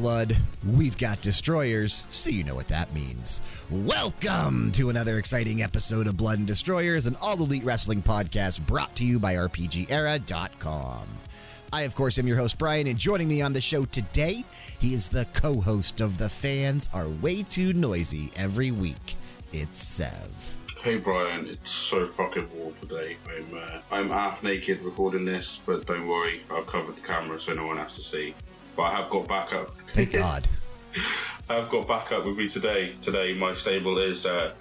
blood, we've got destroyers, so you know what that means. Welcome to another exciting episode of Blood and Destroyers, an all elite wrestling podcast brought to you by RPGera.com. I, of course, am your host, Bryan, and joining me on the show today, he is the co host of The Fans Are Way Too Noisy every week. It's Sev. Hey Bryan, it's so fucking warm today. I'm uh, I'm half naked recording this, but don't worry, I've covered the camera so no one has to see. But I have got backup. Thank God. I've got backup with me today. Today, my stable is uh,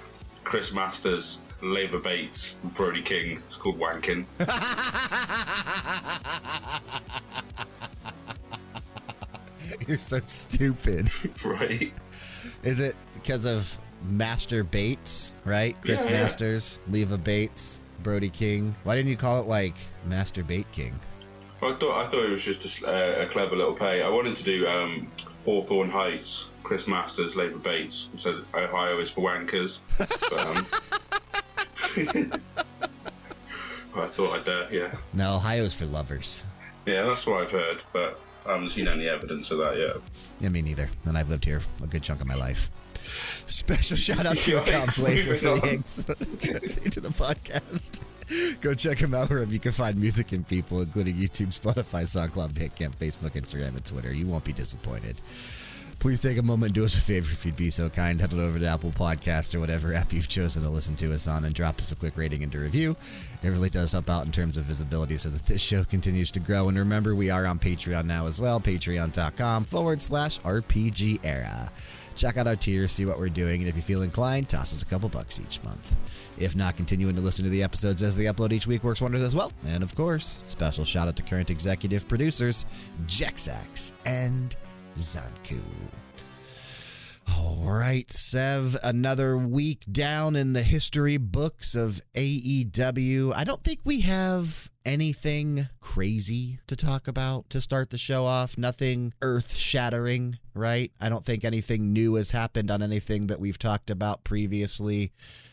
Chris Masters, Leva Bates, Brody King. It's called Wanking. You're so stupid. right? Is it because of Master Bates, right? Chris Yeah, yeah. Masters, Leva Bates, Brody King. Why didn't you call it like Master Bait King? I thought I thought it was just a, uh, a clever little pay. I wanted to do um, Hawthorne Heights, Chris Masters, Leva Bates. So Ohio is for wankers. But, um, I thought I'd uh, yeah. No, Ohio's for lovers. Yeah, that's what I've heard, but I haven't seen any evidence of that yet. Yeah, me neither. And I've lived here a good chunk of my life. Special shout out to Yikes, Accounts Laser for the links to the podcast. Go check him out wherever you can find music and people, including YouTube, Spotify, SoundCloud, Bandcamp, Facebook, Instagram, and Twitter. You won't be disappointed. Please take a moment and do us a favor if you'd be so kind. Head on over to Apple Podcast or whatever app you've chosen to listen to us on and drop us a quick rating and a review. It really does help out in terms of visibility so that this show continues to grow. And remember, we are on Patreon now as well, patreon.com forward slash RPG era. Check out our tiers, see what we're doing, and if you feel inclined, toss us a couple bucks each month. If not, continuing to listen to the episodes as they upload each week works wonders as well. And of course, special shout out to current executive producers, Jexak and Xancu. All right, Sev, another week down in the history books of AEW. I don't think we have anything crazy to talk about to start the show off. Nothing earth shattering, right? I don't think anything new has happened on anything that we've talked about previously.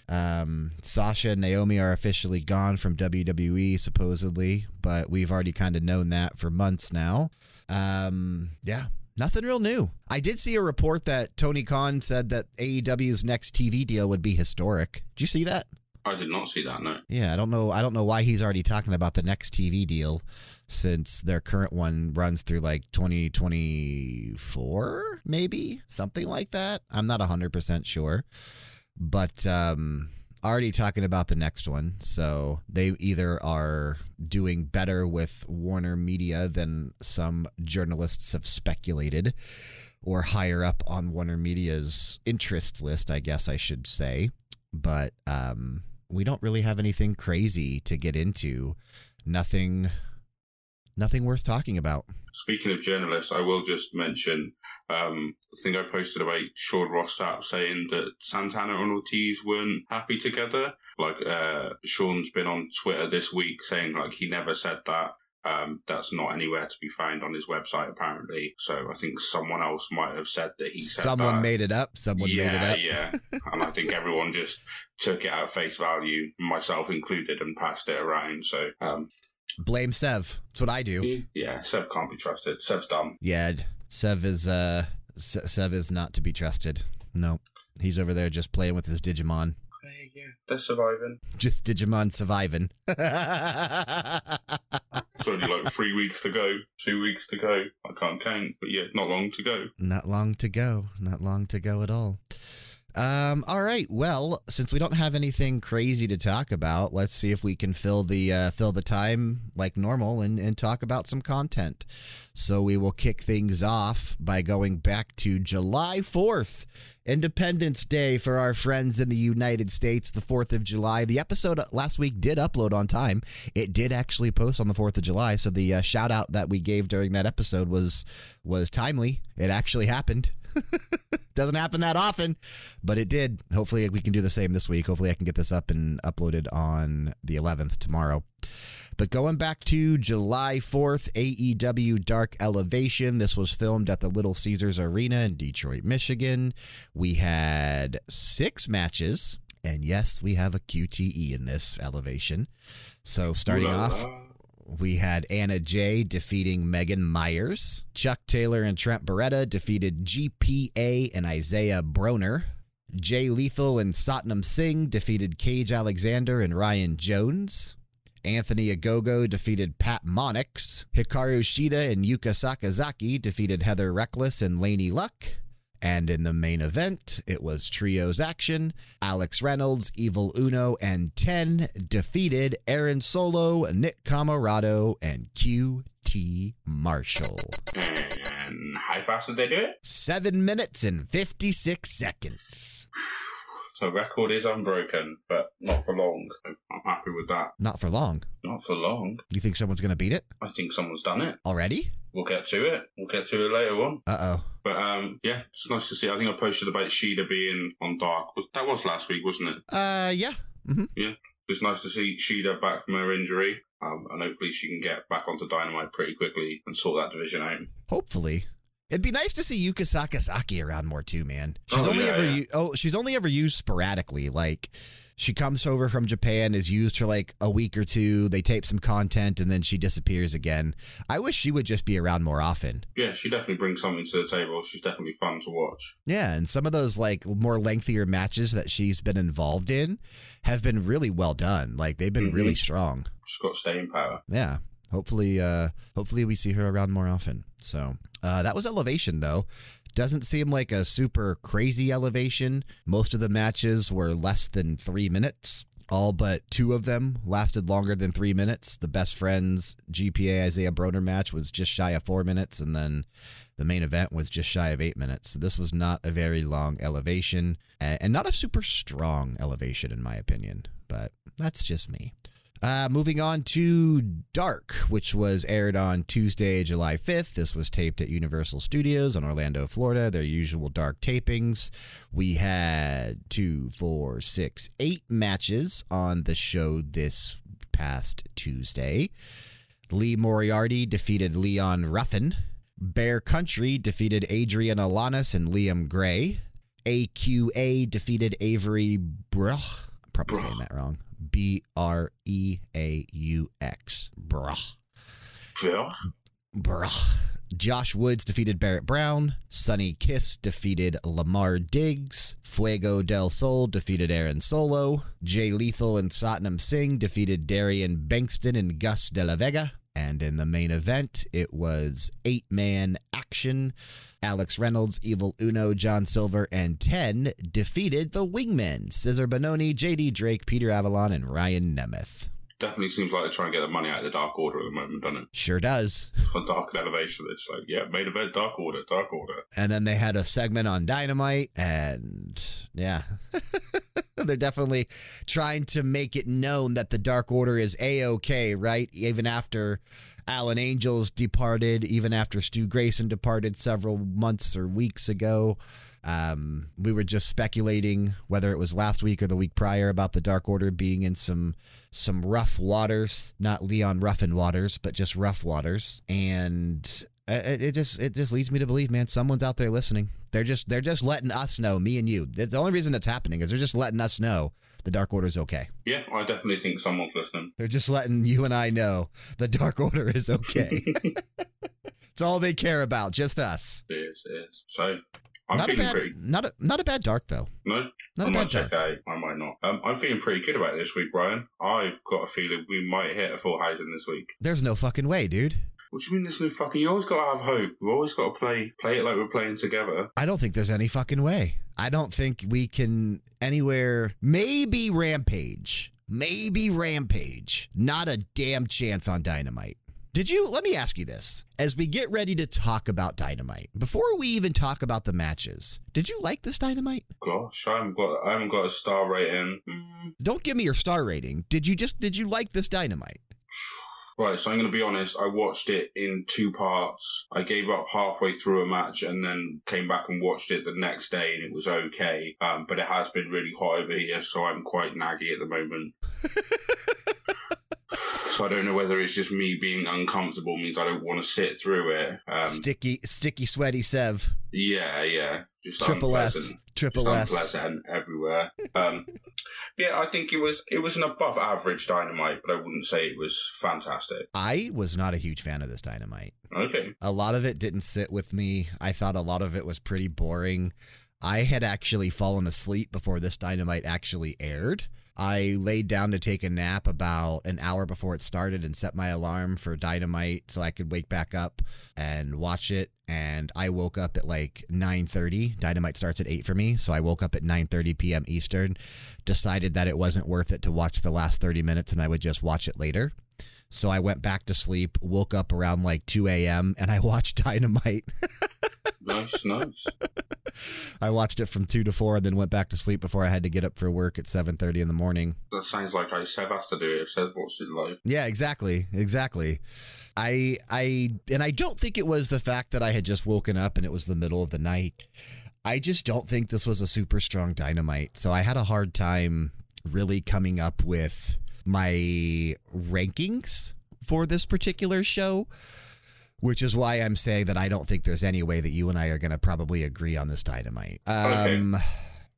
Um, Sasha and Naomi are officially gone from WWE, supposedly, but we've already kind of known that for months now. Um, yeah, nothing real new. I did see a report that Tony Khan said that AEW's next TV deal would be historic. Did you see that? I did not see that. No. Yeah, I don't know. I don't know why he's already talking about the next TV deal since their current one runs through like 2024, maybe something like that. I'm not 100% sure, but um, already talking about the next one. So they either are doing better with Warner Media than some journalists have speculated, or higher up on Warner Media's interest list, I guess I should say. But um, we don't really have anything crazy to get into. Nothing, nothing worth talking about. Speaking of journalists, I will just mention um, the thing I posted about Sean Ross Sapp saying that Santana and Ortiz weren't happy together. Like uh, Sean's been on Twitter this week saying like he never said that. Um, that's not anywhere to be found on his website apparently. So I think someone else might have said that he said Someone that. made it up. Someone yeah, made it up. yeah. And I think everyone just took it at face value, myself included, and passed it around. So um, Blame Sev. That's what I do. yeah, Sev can't be trusted. Sev's dumb. Yeah, Sev is uh, Sev is not to be trusted. No, he's over there just playing with his Digimon. Hey, yeah, they're surviving. Just Digimon surviving. It's only like three weeks to go, two weeks to go. I can't count, but yeah, not long to go. Not long to go. Not long to go at all. Um, all right. Well, since we don't have anything crazy to talk about, let's see if we can fill the uh, fill the time like normal and, and talk about some content. So we will kick things off by going back to July fourth, Independence Day for our friends in the United States, the Fourth of July. The episode last week did upload on time. It did actually post on the Fourth of July, so the uh, shout out that we gave during that episode was was timely. It actually happened. Doesn't happen that often, but it did. Hopefully, we can do the same this week. Hopefully, I can get this up and uploaded on the 11th tomorrow. But going back to July 4th, AEW Dark Elevation. This was filmed at the Little Caesars Arena in Detroit, Michigan. We had six matches. And yes, we have a QTE in this elevation. So starting off. We had Anna Jay defeating Megan Meyers. Chuck Taylor and Trent Beretta defeated GPA and Isaiah Broner. Jay Lethal and Satnam Singh defeated Cage Alexander and Ryan Jones. Anthony Ogogo defeated Pat Monix. Hikaru Shida and Yuka Sakazaki defeated Heather Reckless and Laynie Luck. And in the main event, it was trios action. Alex Reynolds, Evil Uno, and 10 defeated Aaron Solo, Nick Comoroto, and QT Marshall. And how fast did they do it? Seven minutes and 56 seconds. So record is unbroken, but not for long. I'm happy with that. Not for long. Not for long. You think someone's going to beat it I think someone's done it. already? We'll get to it. We'll get to it later on. Uh oh. But um, yeah, it's nice to see. I think I posted about Shida being on Dark. That was last week, wasn't it? Uh, yeah. hmm It's nice to see Shida back from her injury, um, and hopefully she can get back onto Dynamite pretty quickly and sort that division out. Hopefully. It'd be nice to see Yuka Sakazaki around more too, man. She's Oh, only yeah, ever yeah. oh she's only ever used sporadically. Like she comes over from Japan, is used for like a week or two. They tape some content, and then she disappears again. I wish she would just be around more often. Yeah, she definitely brings something to the table. She's definitely fun to watch. Yeah, and some of those like more lengthier matches that she's been involved in have been really well done. Like they've been Mhm. really strong. She's got staying power. Yeah. Hopefully, uh, hopefully we see her around more often. So uh, that was elevation, though. Doesn't seem like a super crazy elevation. Most of the matches were less than three minutes. All but two of them lasted longer than three minutes. The best friends GPA Isaiah Broner match was just shy of four minutes, and then the main event was just shy of eight minutes. So this was not a very long elevation, and not a super strong elevation, in my opinion. But that's just me. Uh, moving on to Dark, which was aired on Tuesday, July 5th. This was taped at Universal Studios in Orlando, Florida, their usual Dark tapings. We had two, four, six, eight matches on the show this past Tuesday. Lee Moriarty defeated Leon Ruffin. Bear Country defeated Adrian Alanis and Liam Gray. AQA defeated Avery Bruch. I'm probably Bruch. saying that wrong. B R E A U X. Bruch. Yeah. Bruh. Josh Woods defeated Barrett Brown. Sonny Kiss defeated Lamar Diggs. Fuego del Sol defeated Aaron Solo. Jay Lethal and Satnam Singh defeated Darian Bankston and Gus de la Vega. And in the main event, it was eight man action. Alex Reynolds, Evil Uno, John Silver, and 10 defeated the Wingmen Cezar Bononi, JD Drake, Peter Avalon, and Ryan Nemeth. Definitely seems like they're trying to get the money out of the Dark Order at the moment, doesn't it? Sure does. For Dark and Elevation, it's like, yeah, main event, Dark Order, Dark Order. And then they had a segment on Dynamite, and yeah, they're definitely trying to make it known that the Dark Order is a okay, right? Even after Alan Angels departed, even after Stu Grayson departed several months or weeks ago. Um, we were just speculating whether it was last week or the week prior about the Dark Order being in some some rough waters, not Leon Ruffin waters, but just rough waters, and it, it just it just leads me to believe, man, someone's out there listening. They're just they're just letting us know, me and you. That's the only reason it's happening is they're just letting us know the Dark Order's okay. Yeah, I definitely think someone's listening. They're just letting you and I know the Dark Order is okay. it's all they care about, just us. It is, it is. So, I'm not a bad, pretty. not a not a bad dark though. No, Not I a bad dark. Okay, I might not. Um, I'm feeling pretty good about this week, Bryan. I've got a feeling we might hit a full housing this week. There's no fucking way, dude. What do you mean there's no fucking? You always got to have hope. We've always got to play play it like we're playing together. I don't think there's any fucking way. I don't think we can anywhere. Maybe Rampage. Maybe Rampage. Not a damn chance on Dynamite. Did you? Let me ask you this. As we get ready to talk about Dynamite, before we even talk about the matches, did you like this Dynamite? Gosh, I haven't got I haven't got a star rating. Mm. Don't give me your star rating. Did you just did you like this Dynamite? Right, so I'm going to be honest. I watched it in two parts. I gave up halfway through a match and then came back and watched it the next day, and it was okay. Um, but it has been really hot over here, so I'm quite naggy at the moment. so I don't know whether it's just me being uncomfortable means I don't want to sit through it. Um, sticky, sticky, sweaty Sev. Yeah, yeah. Just Triple S. Triple Just S. unpleasant everywhere. Um, yeah, I think it was it was an above average dynamite, but I wouldn't say it was fantastic. I was not a huge fan of this dynamite. Okay. A lot of it didn't sit with me. I thought a lot of it was pretty boring. I had actually fallen asleep before this dynamite actually aired. I laid down to take a nap about an hour before it started and set my alarm for dynamite so I could wake back up and watch it and I woke up at like 9:30. Dynamite starts at 8 for me, so I woke up at 9:30 p.m. Eastern, decided that it wasn't worth it to watch the last 30 minutes and I would just watch it later. So I went back to sleep, woke up around like 2 a.m., and I watched Dynamite. Nice, nice. I watched it from 2 to 4 and then went back to sleep before I had to get up for work at 7.30 in the morning. That sounds like I Sev has to do it if Sev watched it live. Yeah, exactly. Exactly. I I and I don't think it was the fact that I had just woken up and it was the middle of the night. I just don't think this was a super strong dynamite. So I had a hard time really coming up with my rankings for this particular show, which is why I'm saying that I don't think there's any way that you and I are going to probably agree on this dynamite. Okay. Um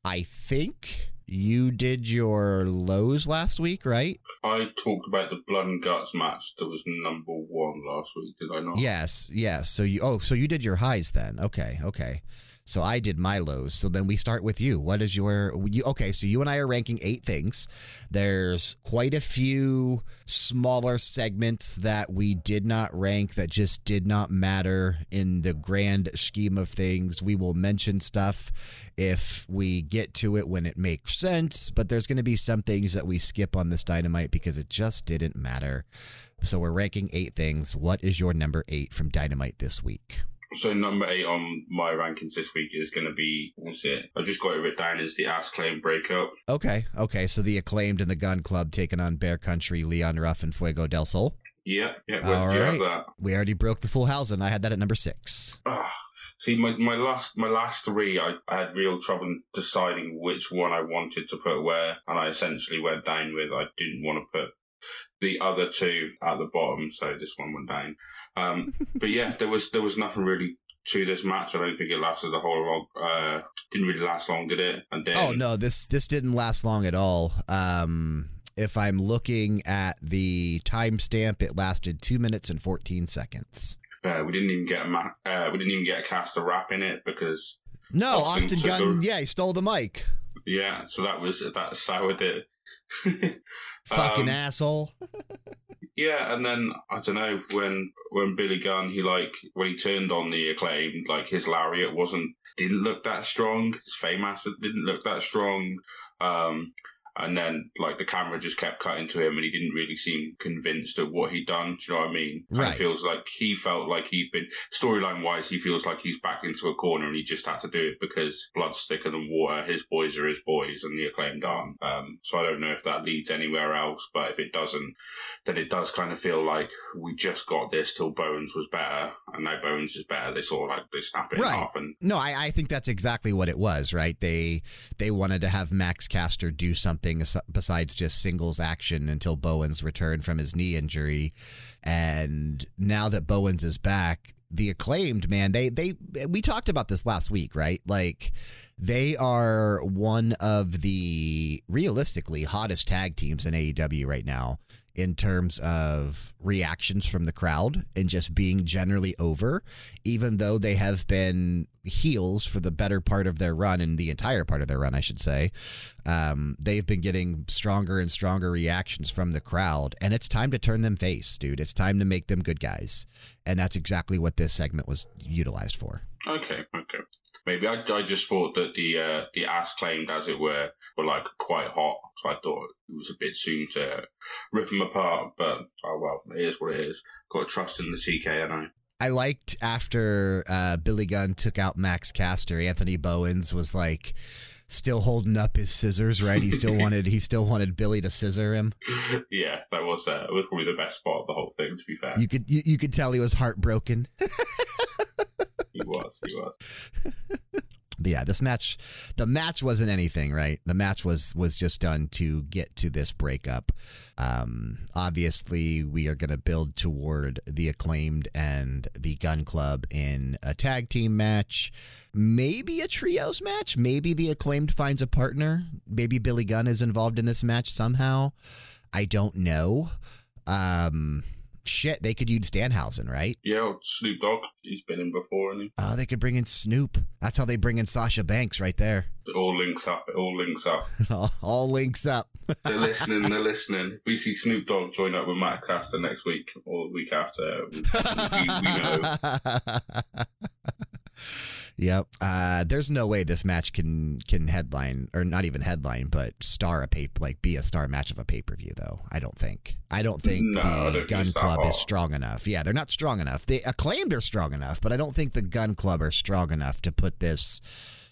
I think you did your lows last week, right? I talked about the blood and guts match that was number one last week, did I not? Yes, yes. So you oh, so you did your highs then. Okay, okay. So I did my lows. So then we start with you. What is your you okay, so you and I are ranking 8 things. There's quite a few smaller segments that we did not rank that just did not matter in the grand scheme of things. We will mention stuff if we get to it when it makes sense, but there's going to be some things that we skip on this dynamite because it just didn't matter. So we're ranking 8 things. What is your number 8 from Dynamite this week? So number eight on my rankings this week is going to be what's it? I just got it written down as the ass claim breakup. Okay, okay. So the acclaimed and the Gun Club taking on Bear Country, Leon Ruff, and Fuego del Sol. Yeah, yeah. All do you have that? We already broke the full house, and I had that at number six. Ah, see, my, my last my last three, I, I had real trouble deciding which one I wanted to put where, and I essentially went down with I didn't want to put the other two at the bottom, so this one went down. Um, but yeah, there was there was nothing really to this match. I don't think it lasted the whole long. Uh, didn't really last long, did it? And then Oh no, this this didn't last long at all. Um, if I'm looking at the timestamp, it lasted two minutes and fourteen seconds. uh, we didn't even get a ma- uh, we didn't even get a caster rap in it because No, Austin Austin Gunn, the- yeah, he stole the mic. yeah, so that was that soured it. Fucking Um, asshole. Yeah, and then I don't know when when Billy Gunn he like when he turned on the acclaimed, like his lariat wasn't didn't look that strong. His fame didn't look that strong. Um, and then like the camera just kept cutting to him, and he didn't really seem convinced of what he'd done. Do you know what I mean? And Right. It feels like he felt like he'd been storyline wise. He feels like he's backed into a corner, and he just had to do it because blood's thicker than water. His boys are his boys, and the acclaimed aren't. Um, so I don't know if that leads anywhere else, but if it doesn't, then it does kind of feel like we just got this till Bowens was better, and now Bowens is better. They sort of like they snap it Right. and No, I, I think that's exactly what it was, right? They they wanted to have Max Caster do something besides just singles action until Bowens returned from his knee injury. And now that Bowens is back, the acclaimed, man, they they we talked about this last week, right? Like they are one of the realistically hottest tag teams in AEW right now in terms of reactions from the crowd and just being generally over, even though they have been heels for the better part of their run and the entire part of their run, I should say. Um, they've been getting stronger and stronger reactions from the crowd, and it's time to turn them face, dude. It's time to make them good guys. And that's exactly what this segment was utilized for. okay. Maybe I, I just thought that the uh, the ass claimed, as it were, were like quite hot, so I thought it was a bit soon to rip them apart. But oh well, it is what it is. Got to trust in the CKNO. I I liked after uh, Billy Gunn took out Max Caster, Anthony Bowens was like still holding up his scissors, right? He still wanted he still wanted Billy to scissor him. yeah, that was uh, was probably the best spot of the whole thing. To be fair, You could you, you could tell he was heartbroken. was, he was. But yeah, this match, the match wasn't anything, right? The match was was just done to get to this breakup. Um, obviously, we are going to build toward the acclaimed and the Gun Club in a tag team match, maybe a trios match. Maybe the acclaimed finds a partner. Maybe Billy Gunn is involved in this match somehow. I don't know. Um, shit, they could use Danhausen, right? Yeah, Snoop Dogg. He's been in before, and he Oh, they could bring in Snoop. That's how they bring in Sasha Banks right there. it all links up. It all links up. all, all links up. They're listening. They're listening. We see Snoop Dogg join up with Max Caster next week or the week after, we, we, we know. Yep. Uh, there's no way this match can can headline or not even headline, but star a paper like be a star match of a pay per view though. I don't think. I don't think No, the Gun Club is strong enough. Yeah, they're not strong enough. They acclaimed are strong enough, but I don't think the Gun Club are strong enough to put this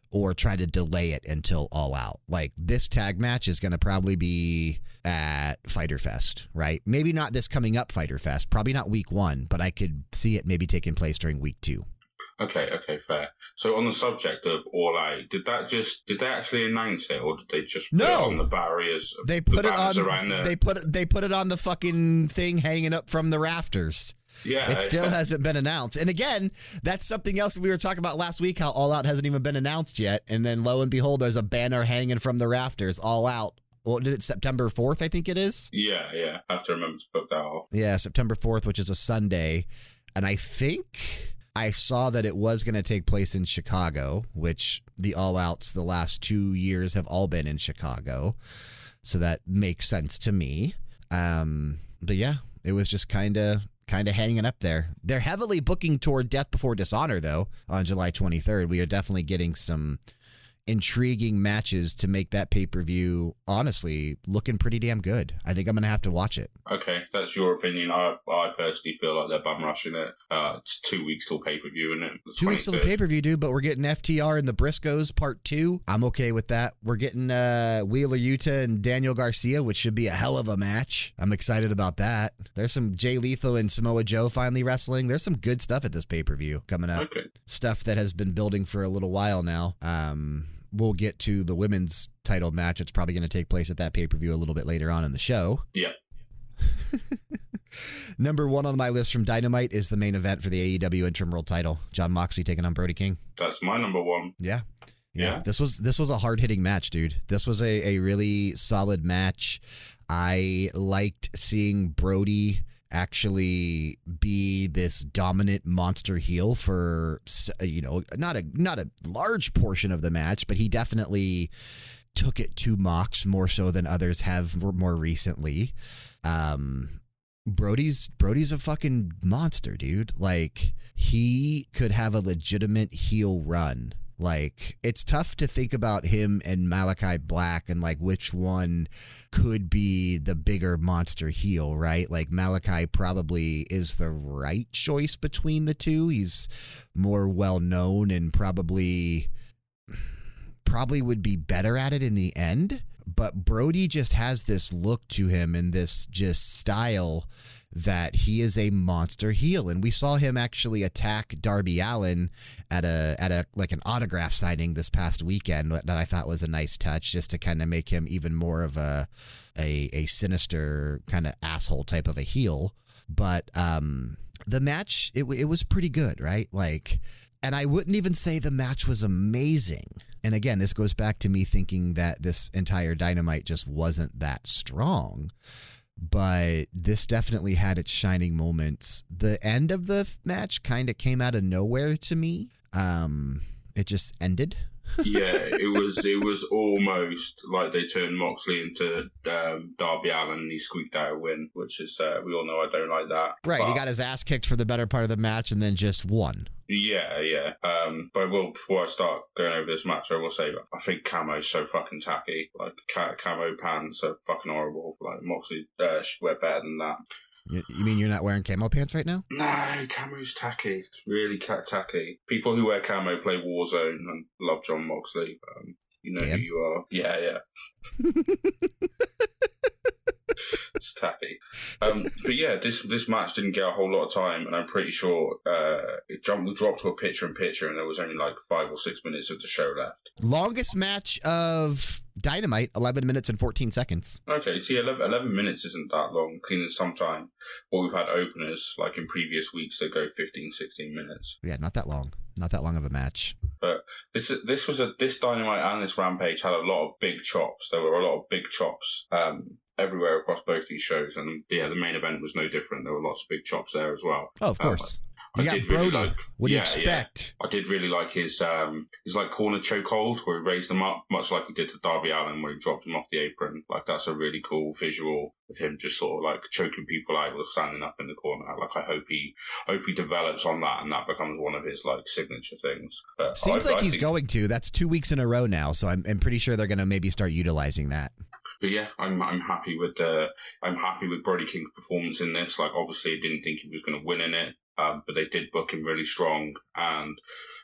or try to delay it until all out. Like this tag match is going to probably be at Fyter Fest, right? Maybe not this coming up Fyter Fest, probably not week one, but I could see it maybe taking place during week two. Okay, okay, fair. So on the subject of All Out, did that just did they actually announce it, or did they just put No. it on the barriers? They the put it on. around there? They put. They put it on the fucking thing hanging up from the rafters. yeah, It still hasn't been announced. And again, that's something else we were talking about last week. How All Out hasn't even been announced yet. And then lo and behold, there's a banner hanging from the rafters. All Out. what did it September fourth? I think it is. Yeah, yeah. I have to remember to book that off. Yeah, September fourth, which is a Sunday. And I think I saw that it was going to take place in Chicago, which the All Outs the last two years have all been in Chicago. So that makes sense to me. Um, but yeah, it was just kind of kind of hanging up there. They're heavily booking toward Death Before Dishonor though on July 23rd. We are definitely getting some intriguing matches to make that pay-per-view honestly looking pretty damn good. I think I'm going to have to watch it. Okay, that's your opinion. I I personally feel like they're bum rushing it. Uh, it's two weeks till pay per view, isn't it? The Two weeks till the pay per view, dude, but we're getting FTR and the Briscoes part two. I'm okay with that. We're getting uh, Wheeler Yuta and Daniel Garcia, which should be a hell of a match. I'm excited about that. There's some Jay Lethal and Samoa Joe finally wrestling. There's some good stuff at this pay per view coming up. Okay. Stuff that has been building for a little while now. Um, we'll get to the women's title match. It's probably going to take place at that pay per view a little bit later on in the show. Yeah. Number one on my list from Dynamite is the main event for the AEW interim world title. Jon Moxley taking on Brody King. That's my number one. Yeah. Yeah. Yeah. This was this was a hard hitting match, dude. This was a, a really solid match. I liked seeing Brody actually be this dominant monster heel for you know not a not a large portion of the match, but he definitely took it to Mox more so than others have more- recently. Um, Brody's Brody's a fucking monster, dude. Like he could have a legitimate heel run. Like it's tough to think about him and Malachi Black and like which one could be the bigger monster heel, right? Like Malachi probably is the right choice between the two. He's more well known and probably probably would be better at it in the end. But Brody just has this look to him and this just style that he is a monster heel. And we saw him actually attack Darby Allin at a at a like an autograph signing this past weekend that I thought was a nice touch just to kind of make him even more of a a, a sinister kind of asshole type of a heel. But um the match it, it was pretty good, right? Like and I wouldn't even say the match was amazing. And again, this goes back to me thinking that this entire dynamite just wasn't that strong. But this definitely had its shining moments. The end of the match kind of came out of nowhere to me. Um, it just ended. Yeah, it was it was almost like they turned Moxley into um, Darby Allin and he squeaked out a win, which is uh, we all know I don't like that. Right. he got his ass kicked for the better part of the match and then just won. Yeah, yeah. Um, but I will before I start going over this match, I will say I think Camo's so fucking tacky. Like ca- camo pants are fucking horrible. Like Moxley uh, should wear better than that. You, you mean you're not wearing camo pants right now? No, camo's tacky. It's really ca- tacky. People who wear camo play Warzone and love Jon Moxley. Um, you know Dan? who you are. Yeah, yeah. tacky. Um, but yeah, this this match didn't get a whole lot of time, and I'm pretty sure uh, it jumped, we dropped to a picture in picture, and there was only like five or six minutes of the show left. Longest match of Dynamite, 11 minutes and 14 seconds. Okay, see, 11, 11 minutes isn't that long. Clean sometime. Well, we've had openers like in previous weeks that go 15, 16 minutes. Yeah, not that long. Not that long of a match. But this this was a this Dynamite and this Rampage had a lot of big chops. There were a lot of big chops um, everywhere across both these shows, and yeah, the main event was no different. There were lots of big chops there as well. Oh, of Um, course. I you got did really Brody. like- what do you yeah, yeah. expect? I did really like his um his like corner chokehold where he raised him up, much like he did to Darby Allin where he dropped him off the apron. Like that's a really cool visual of him just sort of like choking people out with standing up in the corner. Like I hope he hope he develops on that and that becomes one of his like signature things. But Seems I- like I he's think- going to. That's two weeks in a row now, so I'm, I'm pretty sure they're going to maybe start utilizing that. But yeah, I'm I'm happy with uh, I'm happy with Brody King's performance in this. Like obviously, I didn't think he was going to win in it, um, but they did book him really strong. And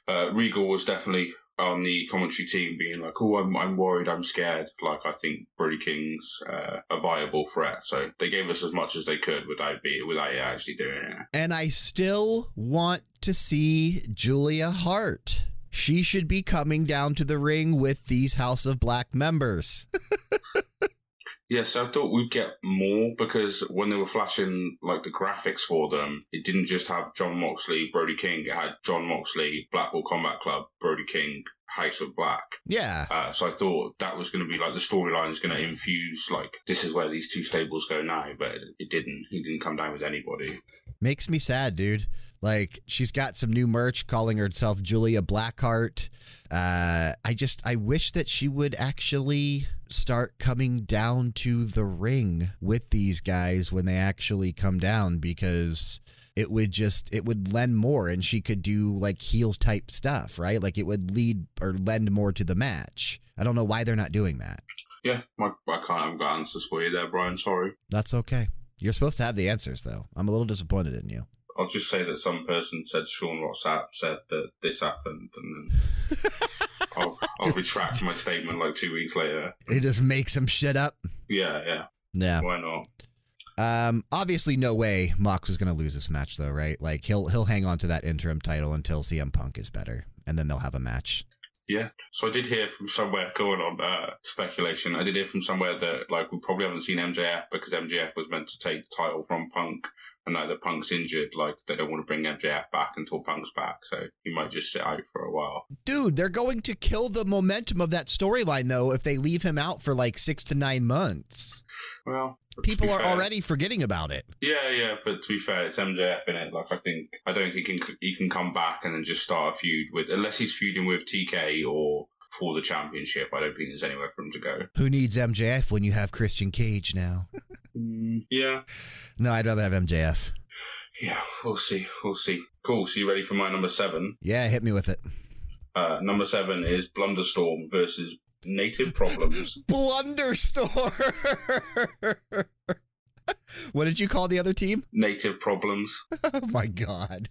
uh, Regal was definitely on the commentary team, being like, "Oh, I'm I'm worried, I'm scared." Like I think Brody King's uh, a viable threat, so they gave us as much as they could without be without actually doing it. And I still want to see Julia Hart. She should be coming down to the ring with these House of Black members. Yes, I thought we'd get more because when they were flashing like the graphics for them, it didn't just have Jon Moxley, Brody King. It had Jon Moxley, Blackpool Combat Club, Brody King, House of Black. Yeah. Uh, so I thought that was going to be like the storyline is going to infuse like this is where these two stables go now, but it, it didn't. He didn't come down with anybody. Makes me sad, dude. Like she's got some new merch calling herself Julia Blackheart. Uh, I just I wish that she would actually start coming down to the ring with these guys when they actually come down because it would just it would lend more and she could do like heel type stuff, right? Like it would lead or lend more to the match. I don't know why they're not doing that. Yeah, my, I can't have got answers for you there, Bryan. Sorry. That's okay. You're supposed to have the answers though. I'm a little disappointed in you. I'll just say that some person said Sean Ross Sapp said that this happened, and then I'll, I'll retract my statement like two weeks later. It just makes some shit up. Yeah, yeah. Yeah. Why not? Um, obviously, no way Mox is going to lose this match, though, right? Like he'll he'll hang on to that interim title until CM Punk is better, and then they'll have a match. Yeah. So I did hear from somewhere going on uh, speculation. I did hear from somewhere that like we probably haven't seen MJF because MJF was meant to take the title from Punk, and now that Punk's injured, like they don't want to bring MJF back until Punk's back, so he might just sit out for a while. Dude, they're going to kill the momentum of that storyline, though, if they leave him out for like six to nine months. Well, People are fair- already forgetting about it. Yeah, yeah, but to be fair, it's MJF in it. Like I think I don't think he can he can come back and then just start a feud with unless he's feuding with TK or for the championship. I don't think there's anywhere for him to go. Who needs MJF when you have Christian Cage now? Yeah, No, I'd rather have MJF. yeah, we'll see, we'll see. Cool. So you ready for my number seven? Yeah, hit me with it. Uh, number seven is Blunderstorm versus Native Problems. Blunderstorm. what did you call the other team? Native Problems. Oh my god.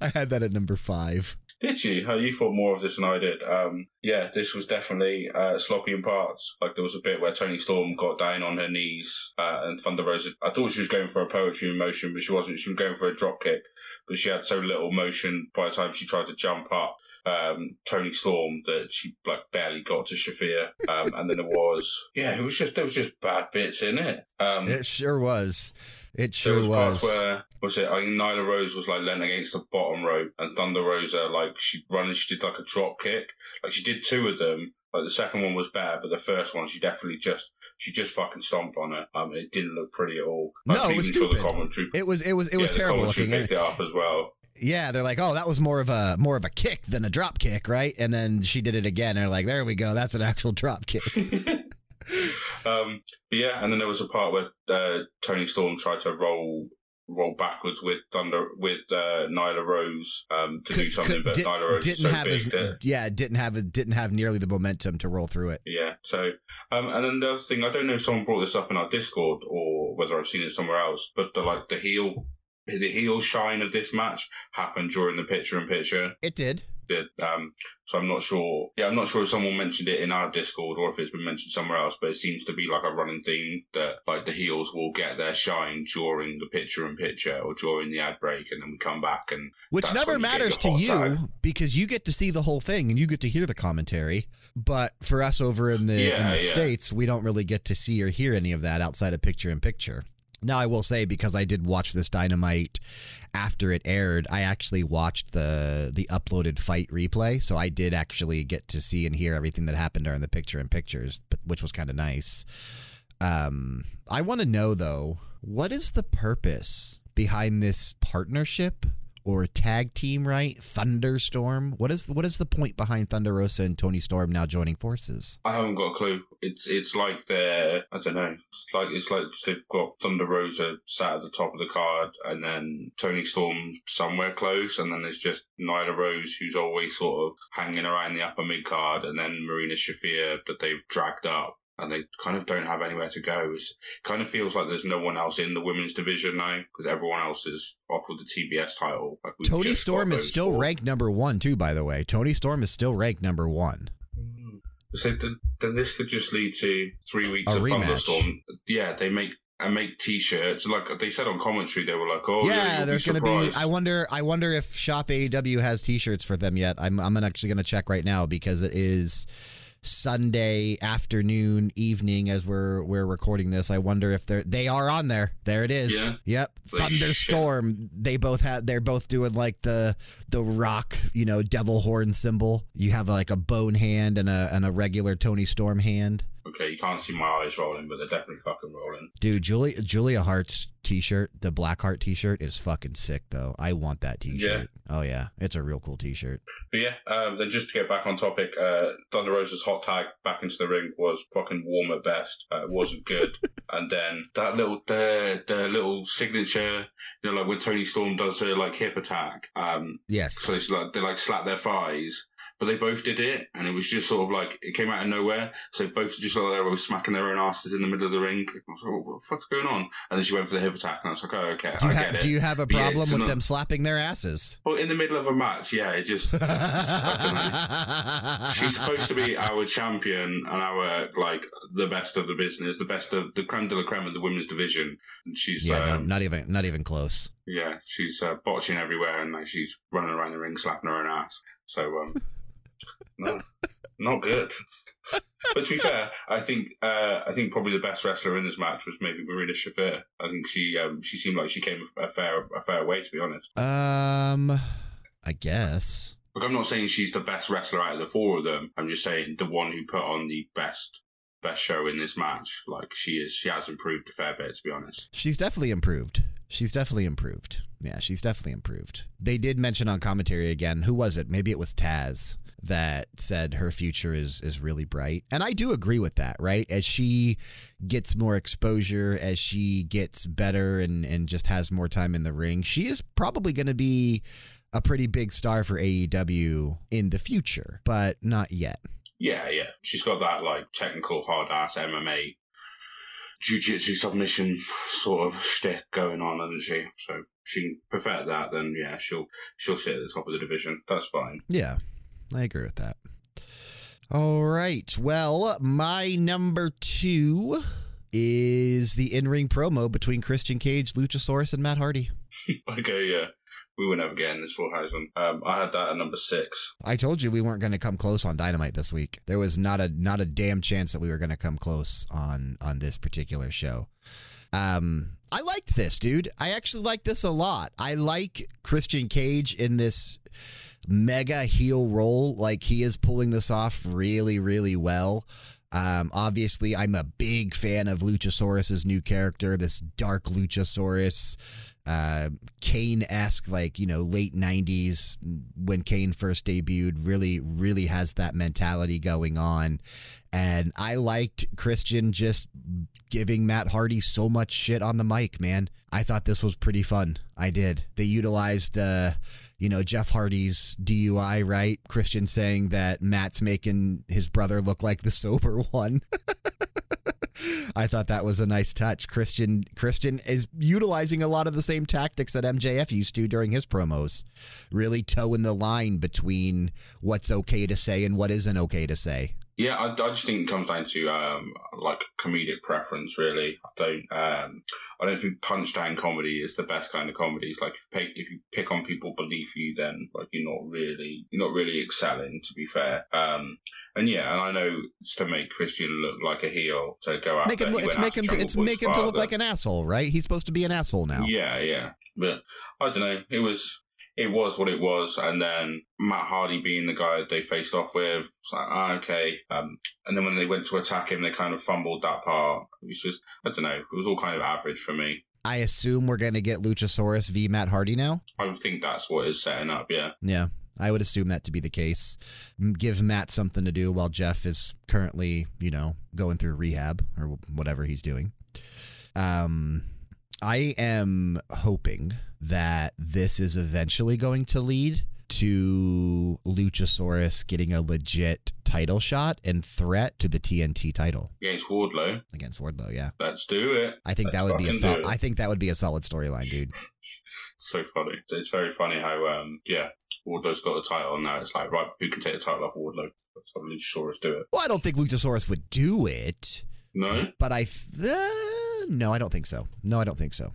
I had that at number five. Did you? You thought more of this than I did. Um, yeah, this was definitely uh, sloppy in parts. Like there was a bit where Toni Storm got down on her knees, uh, and Thunder Rosa. I thought she was going for a poetry in motion, but she wasn't. She was going for a drop kick, but she had so little motion by the time she tried to jump up. Um, Toni Storm that she like barely got to Shafir, um, and then there was yeah, it was just there was just bad bits in it. Um, It sure was. It sure was, was. parts where was it? I think Nyla Rose was like leaning against the bottom rope, and Thunder Rosa like she run and she did like a drop kick. Like she did two of them. Like the second one was bad, but the first one she definitely just she just fucking stomped on it. Um, it didn't look pretty at all. Like, No, it was stupid. The It was it was it was yeah, terrible looking. Picked it up as well. Yeah, they're like, oh, that was more of a more of a kick than a drop kick, right? And then she did it again, and they're like, there we go, that's an actual drop kick. um, but yeah, and then there was a part where uh, Toni Storm tried to roll roll backwards with Thunder with uh, Nyla Rose um, to do something, could- but did, Nyla Rose didn't so have big as yeah, didn't have didn't have nearly the momentum to roll through it. Yeah. So, um, and then the other thing, I don't know if someone brought this up in our Discord or whether I've seen it somewhere else, but the like the heel, the heel shine of this match happened during the picture in picture. It did. Did. Um, so I'm not sure. Yeah, I'm not sure if someone mentioned it in our Discord or if it's been mentioned somewhere else. But it seems to be like a running theme that like the heels will get their shine during the picture in picture or during the ad break, and then we come back and which never matters to you tag. because you get to see the whole thing and you get to hear the commentary. But for us over in the yeah, in the yeah. states, we don't really get to see or hear any of that outside of picture in picture. Now, I will say because I did watch this Dynamite after it aired, I actually watched the the uploaded fight replay, so I did actually get to see and hear everything that happened during the picture in pictures, which was kind of nice. Um, I want to know though, what is the purpose behind this partnership? Or a tag team, right? Thunderstorm. What is what is the point behind Thunder Rosa and Toni Storm now joining forces? I haven't got a clue. It's it's like they're I don't know. It's like it's like they've got Thunder Rosa sat at the top of the card, and then Tony Storm somewhere close, and then there's just Nyla Rose who's always sort of hanging around the upper mid card, and then Marina Shafir that they've dragged up and they kind of don't have anywhere to go. It's, it kind of feels like there's no one else in the women's division now because everyone else is off with the TBS title. Like Toni Storm is still four. ranked number one too. By the way, Toni Storm is still ranked number one. So then, then this could just lead to three weeks A of rematch. Thunderstorm. Yeah, they make and make t-shirts like they said on commentary they were like oh yeah, yeah there's going to be i wonder i wonder if shop aew has t-shirts for them yet i'm, I'm actually going to check right now because it is Sunday afternoon, evening as we're we're recording this. I wonder if they're they are on there. There it is. Yeah. Yep. Thunderstorm. They both have they're both doing like the the rock, you know, devil horn symbol. You have like a bone hand and a and a regular Toni Storm hand. Okay, you can't see my eyes rolling, but they're definitely fucking rolling. Dude, Julia Julia Hart's t-shirt, the Black Heart t-shirt is fucking sick though. I want that t-shirt. Yeah. Oh yeah, it's a real cool t-shirt. But yeah, um, then just to get back on topic, uh, Thunder Rosa's hot tag back into the ring was fucking warm at best. Uh, it wasn't good. and then that little the the little signature, you know, like when Toni Storm does her like hip attack. Um, yes. So it's like they like slap their thighs but they both did it, and it was just sort of like it came out of nowhere. So both just like they were smacking their own asses in the middle of the ring. I was like, what the fuck's going on? And then she went for the hip attack, and I was like, oh, okay, do you, ha- do you have a problem yeah, with them slapping their asses? Well, in the middle of a match, yeah, it just. she's supposed to be our champion and our like the best of the business, the best of the creme de la creme of the women's division. And she's yeah, um, no, not even not even close. Yeah, she's uh, botching everywhere, and like she's running around the ring slapping her own ass. So um, no, not good. but to be fair, I think uh, I think probably the best wrestler in this match was maybe Marina Shafir. I think she um, she seemed like she came a fair a fair way to be honest. Um, I guess. Look, I'm not saying she's the best wrestler out of the four of them. I'm just saying the one who put on the best best show in this match. Like she is, she has improved a fair bit to be honest. She's definitely improved. She's definitely improved. Yeah, she's definitely improved. They did mention on commentary again. Who was it? Maybe it was Taz that said her future is is really bright. And I do agree with that, right? As she gets more exposure, as she gets better and and just has more time in the ring, she is probably going to be a pretty big star for AEW in the future, but not yet. Yeah, yeah. She's got that like technical hard ass MMA jiu-jitsu submission sort of shtick going on, hasn't she? So she can perfect that, then yeah, she'll she'll sit at the top of the division. That's fine. Yeah. I agree with that. All right. Well, my number two is the in ring promo between Christian Cage, Luchasaurus, and Matt Hardy. okay, yeah. We were never getting this housing. Um, I had that at number six. I told you we weren't going to come close on Dynamite this week. There was not a not a damn chance that we were going to come close on on this particular show. Um, I liked this, dude. I actually like this a lot. I like Christian Cage in this mega heel role. Like he is pulling this off really, really well. Um, obviously, I'm a big fan of Luchasaurus's new character, this dark Luchasaurus, uh, Kane esque, like, you know, late 90s when Kane first debuted, really, really has that mentality going on. And I liked Christian just giving Matt Hardy so much shit on the mic, man. I thought this was pretty fun. I did. They utilized, uh, you know, Jeff Hardy's DUI, right? Christian saying that Matt's making his brother look like the sober one. I thought that was a nice touch. Christian Christian is utilizing a lot of the same tactics that MJF used to during his promos, really toeing the line between what's okay to say and what isn't okay to say. Yeah, I, I just think it comes down to um, like comedic preference. Really, I don't. Um, I don't think punchdown comedy is the best kind of comedy. It's like if you, pick, if you pick on people beneath you, then like you're not really you're not really excelling. To be fair, um, and yeah, and I know it's to make Christian look like a heel to go out. Make him. there. It's make him. To, it's make him to look like an asshole, right? He's supposed to be an asshole now. Yeah, yeah. But I don't know. It was it was what it was, and then Matt Hardy being the guy they faced off with, it's like ah, okay. Um, and then when they went to attack him, they kind of fumbled that part. It was just I don't know. It was all kind of average for me. I assume we're going to get Luchasaurus v Matt Hardy now. I think that's what is setting up. Yeah. Yeah, I would assume that to be the case. Give Matt something to do while Jeff is currently, you know, going through rehab or whatever he's doing. Um, I am hoping that this is eventually going to lead to Luchasaurus getting a legit title shot and threat to the TNT title Against Wardlow, against Wardlow. Yeah, let's do it. I think Let's that would be a sol- I think that would be a solid storyline, dude. so funny. It's very funny how um yeah Wardlow's got the title and now it's like right who can take the title off Wardlow? Let's have Luchasaurus do it. Well, I don't think Luchasaurus would do it. No. but I th- no, I don't think so. No, I don't think so.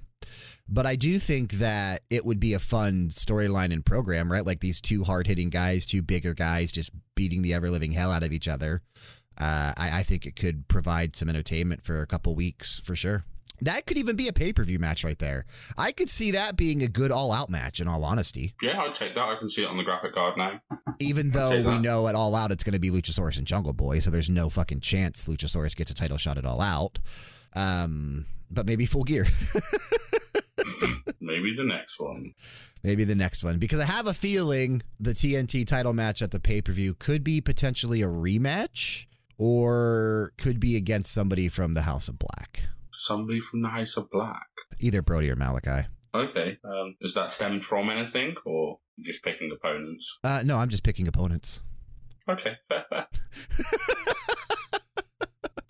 But I do think that it would be a fun storyline and program, right? Like these two hard hitting guys, two bigger guys, just beating the ever living hell out of each other. Uh, I, I think it could provide some entertainment for a couple weeks for sure. That could even be a pay per view match right there. I could see that being a good all out match. In all honesty, Yeah, I'd take that. I can see it on the graphic card now. even though we that. know at all out it's going to be Luchasaurus and Jungle Boy, so there's no fucking chance Luchasaurus gets a title shot at all out. Um, but maybe full gear. Maybe the next one. maybe the next one because I have a feeling the TNT title match at the pay per view could be potentially a rematch or could be against somebody from the House of Black, Somebody from the House of Black. either Brody or Malachi. Okay. Um, is that stemmed from anything or just picking opponents? Uh, no, I'm just picking opponents. Okay, fair, fair.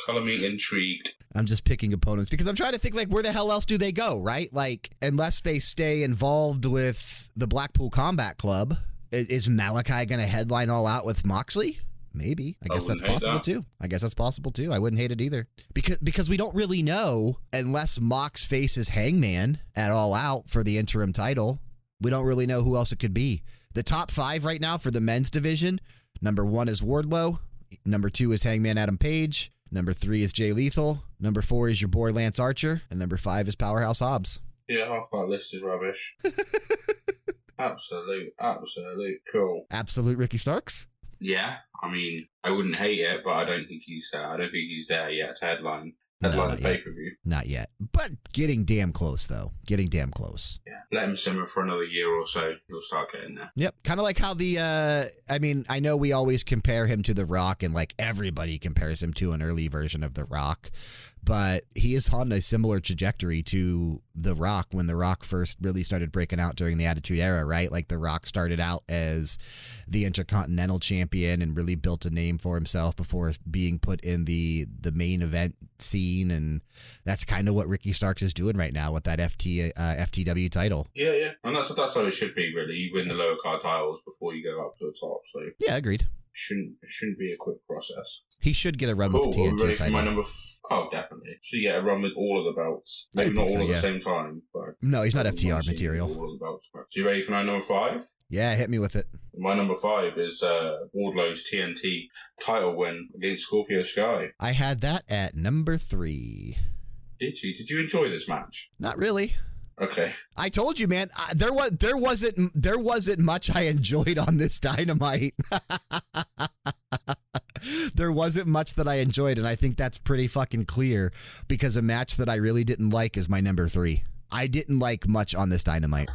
Color me intrigued. I'm just picking opponents because I'm trying to think like where the hell else do they go, right? Like unless they stay involved with the Blackpool Combat Club, is Malachi going to headline all out with Moxley? Maybe. I I guess that's possible that. too. I guess that's possible too. I wouldn't hate it either. Because because we don't really know unless Mox faces Hangman at all out for the interim title. We don't really know who else it could be. The top 5 right now for the men's division, number 1 is Wardlow, number 2 is Hangman Adam Page, number 3 is Jay Lethal, number 4 is your boy Lance Archer, and number 5 is Powerhouse Hobbs. Yeah, half that list is rubbish. absolute, absolute cool. Absolute Ricky Starks? Yeah, I mean, I wouldn't hate it, but I don't think he's. Uh, I don't think he's there yet to headline. Headline not yet. pay per view. Not yet. But getting damn close though. Getting damn close. Yeah, let him simmer for another year or so. He'll start getting there. Yep. Kind of like how the, uh, I mean, I know we always compare him to The Rock and like everybody compares him to an early version of The Rock, but he is on a similar trajectory to The Rock when The Rock first really started breaking out during the Attitude Era, right? Like The Rock started out as the Intercontinental Champion and really built a name for himself before being put in the the main event scene, and that's kind of what Ricky Starks is doing right now with that FT uh, FTW title. Yeah, yeah, and that's that's how it should be. Really, you win the lower card titles before you go up to the top, so Yeah, agreed. shouldn't shouldn't be a quick process. He should get a run Cool. with the TNT for my number? F- oh, definitely. So yeah, a run with all of the belts. Maybe not all so, at yeah. the same time, but No, he's not FTR want to see material. All of the belts. So you ready for my number five? Yeah, hit me with it. My number five is uh, Wardlow's TNT title win against Scorpio Sky. I had that at number three. Did you? Did you enjoy this match? Not really. Okay. I told you, man. I, there was there wasn't there wasn't much I enjoyed on this dynamite. there wasn't much that I enjoyed, and I think that's pretty fucking clear because a match that I really didn't like is my number three. I didn't like much on this dynamite.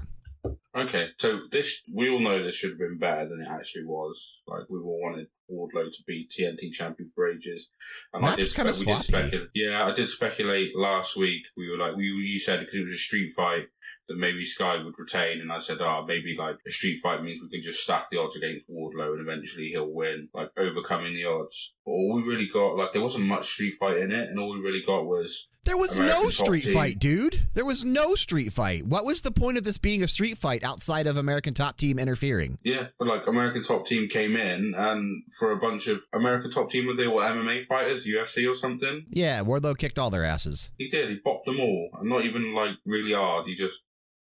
Okay, so this we all know this should have been better than it actually was. Like we all wanted Wardlow to be TNT champion for ages, and Match I did, was kinda we did sloppy. speculate. Yeah, I did speculate last week. We were like, we you said because it was a street fight that maybe Sky would retain, and I said, oh, maybe like a street fight means we can just stack the odds against Wardlow and eventually he'll win, like overcoming the odds. But all we really got, like, there wasn't much street fight in it, and all we really got was There was American no street Team. fight, dude. There was no street fight. What was the point of this being a street fight outside of American Top Team interfering? Yeah, but like American Top Team came in, and for a bunch of American Top Team, were they were MMA fighters, UFC or something? Yeah, Wardlow kicked all their asses. He did. He bopped them all, and not even like really hard. He just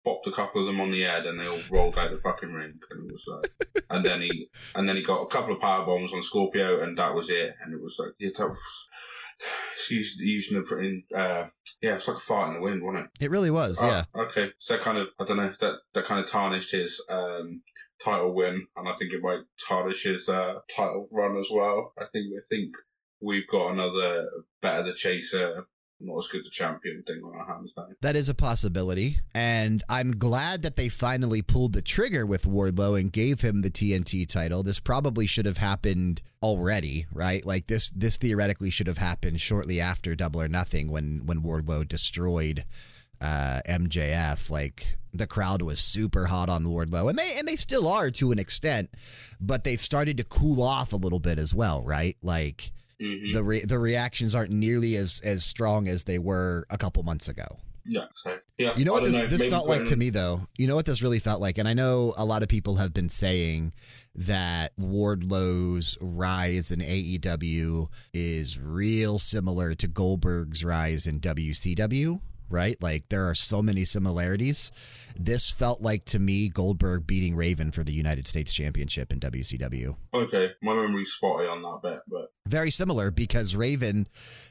bopped a couple of them on the head, and they all rolled out the fucking ring. And it was like, and then he, and then he got a couple of power bombs on Scorpio, and that was it. And it was like, yeah, that was. He's using the uh, yeah, it's like a fart in the wind, wasn't it? It really was, Oh, yeah. okay. So that kind of, I don't know, that that kind of tarnished his um, title win, and I think it might tarnish his uh, title run as well. I think I think we've got another better the chaser, the champion thing on our hands now. That is a possibility. And I'm glad that they finally pulled the trigger with Wardlow and gave him the TNT title. This probably should have happened already, right? Like this this theoretically should have happened shortly after Double or Nothing when when Wardlow destroyed uh, MJF. Like the crowd was super hot on Wardlow, and they and they still are to an extent, but they've started to cool off a little bit as well, right? Like hmm the re- the reactions aren't nearly as as strong as they were a couple months ago. yeah. So yeah, You know what this, know, this maybe felt like to me, though? You know what this really felt like? And I know a lot of people have been saying that Wardlow's rise in AEW is real similar to Goldberg's rise in WCW, right? Like there are so many similarities. This felt like to me Goldberg beating Raven for the United States Championship in WCW. Okay, my memory's spotty on that bit, but Very similar because Raven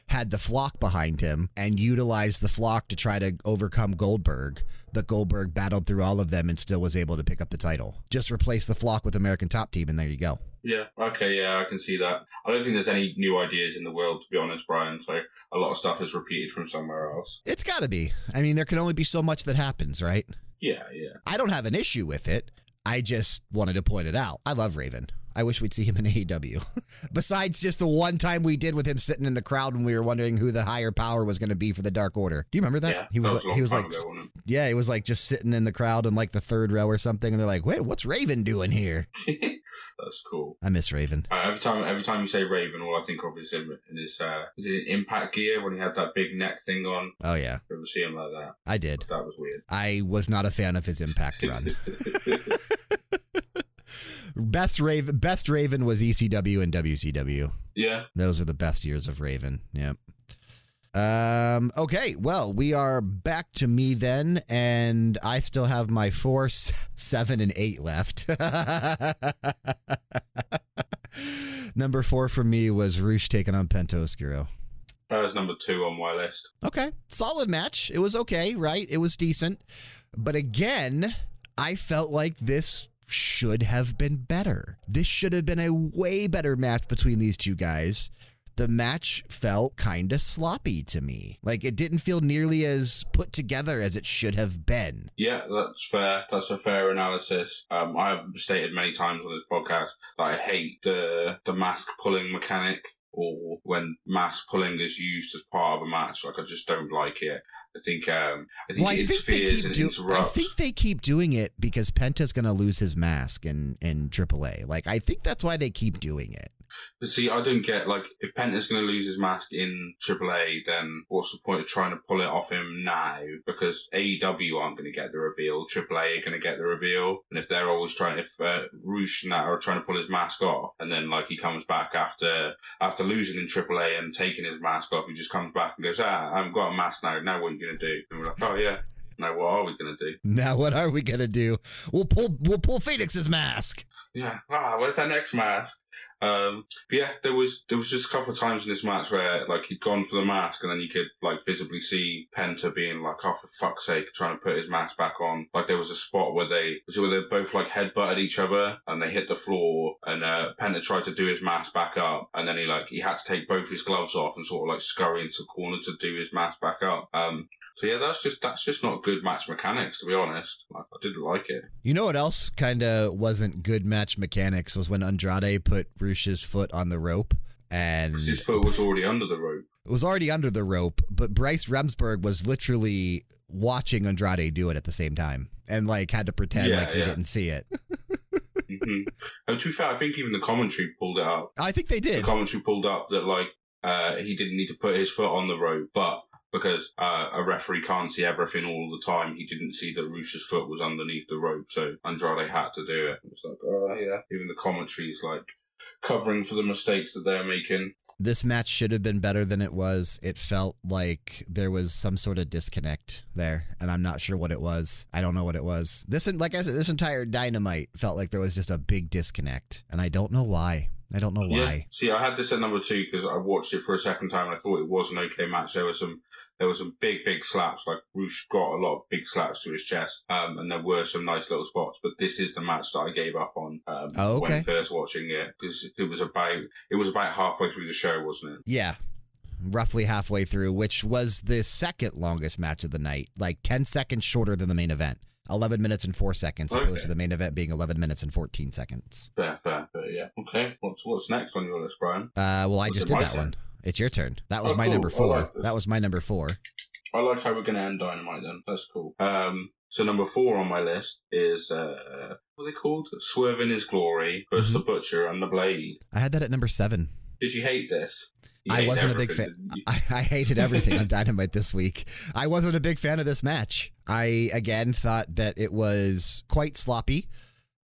had the flock behind him and utilized the flock to try to overcome Goldberg, but Goldberg battled through all of them and still was able to pick up the title. Just replace the flock with American Top Team, and there you go. yeah, okay, yeah, I can see that. I don't think there's any new ideas in the world, to be honest, Bryan. So a lot of stuff is repeated from somewhere else. It's got to be. I mean, there can only be so much that happens, right? Yeah, yeah. I don't have an issue with it. I just wanted to point it out. I love Raven. I wish we'd see him in AEW. Besides just the one time we did with him sitting in the crowd when we were wondering who the higher power was going to be for the Dark Order. Do you remember that? yeah, he was that like, he was like ago, Yeah, he was like just sitting in the crowd in like the third row or something, and they're like, "Wait, what's Raven doing here?" That's cool. I miss Raven. Uh, every time, every time you say Raven, all I think of is him in his uh, is it Impact gear when he had that big neck thing on. Oh yeah, You ever see him like that? I did. That was weird. I was not a fan of his Impact run. Best Raven, best Raven was ECW and WCW. yeah, Those are the best years of Raven. Yep. Um. Okay. Well, we are back to me then, and I still have my four, seven, and eight left. Number four for me was Rush taking on Penta Oscuro. that was number two on my list. Okay. Solid match. It was okay, right? It was decent. But again, I felt like this should have been better. This should have been a way better match between these two guys. The match felt kind of sloppy to me. Like it didn't feel nearly as put together as it should have been. Yeah, that's fair. That's a fair analysis. Um, I have stated many times on this podcast that I hate the the mask pulling mechanic, or when mask pulling is used as part of a match. Like I just don't like it. I think um, I think Well, it think they interferes keep and do- I think they keep doing it because Penta's going to lose his mask in in AAA. Like I think that's why they keep doing it. But see, I don't get like if Penta's going to lose his mask in AAA, then what's the point of trying to pull it off him now? Because AEW aren't going to get the reveal, AAA are going to get the reveal, and if they're always trying, if uh, Rush and that are trying to pull his mask off, and then like he comes back after after losing in AAA and taking his mask off, he just comes back and goes, "Ah, I've got a mask now. Now what are you going to do?" And we're like, "Oh yeah." Now what are we going to do? Now what are we going to do? We'll pull we'll pull Fénix's mask. Yeah. Ah, where's that next mask? Um, but yeah, there was there was just a couple of times in this match where like he'd gone for the mask, and then you could like visibly see Penta being like, "Oh, for fuck's sake!" trying to put his mask back on. Like there was a spot where they was it where they both like headbutted each other, and they hit the floor, and uh, Penta tried to do his mask back up, and then he like he had to take both his gloves off and sort of like scurry into the corner to do his mask back up. Um, so yeah, that's just that's just not good match mechanics to be honest. Like, I didn't like it. You know what else kind of wasn't good match mechanics was when Andrade put Rush's foot on the rope and his foot was already under the rope. it was already under the rope, but Bryce Remsburg was literally watching Andrade do it at the same time and like had to pretend Yeah, like he yeah. didn't see it. hmm And to be fair, I think even the commentary pulled it up. I think they did. The commentary pulled up that like uh, he didn't need to put his foot on the rope, but because uh, a referee can't see everything all the time, he didn't see that Rush's foot was underneath the rope, so Andrade had to do it. It's like, oh yeah. Even the commentary is like covering for the mistakes that they're making. This match should have been better than it was. It felt like there was some sort of disconnect there, and I'm not sure what it was. I don't know what it was. This, like I said, this entire dynamite felt like there was just a big disconnect, and I don't know why. I don't know Yeah. why. See, I had this at number two because I watched it for a second time and I thought it was an okay match. There were some, there was some big, big slaps. Like Rush got a lot of big slaps to his chest, um, and there were some nice little spots. But this is the match that I gave up on um, Oh, okay. when first watching it because it was about it was about halfway through the show, wasn't it? Yeah. Roughly halfway through, which was the second longest match of the night, like 10 seconds shorter than the main event. 11 minutes and 4 seconds, opposed to the main event being 11 minutes and 14 seconds. Fair, fair, yeah. Okay, what's what's next on your list, Bryan? Uh, well, I Was just did that turn? one. It's your turn. That was Oh, my cool. number four. like that was my number four. I like how we're going to end Dynamite then. That's cool. Um, so number four on my list is uh, what are they called? Swerve in His Glory versus Mm-hmm. the Butcher and the Blade. I had that at number seven. Did you hate this? You I wasn't a big fan. I, I hated everything on Dynamite this week. I wasn't a big fan of this match. I again thought that it was quite sloppy.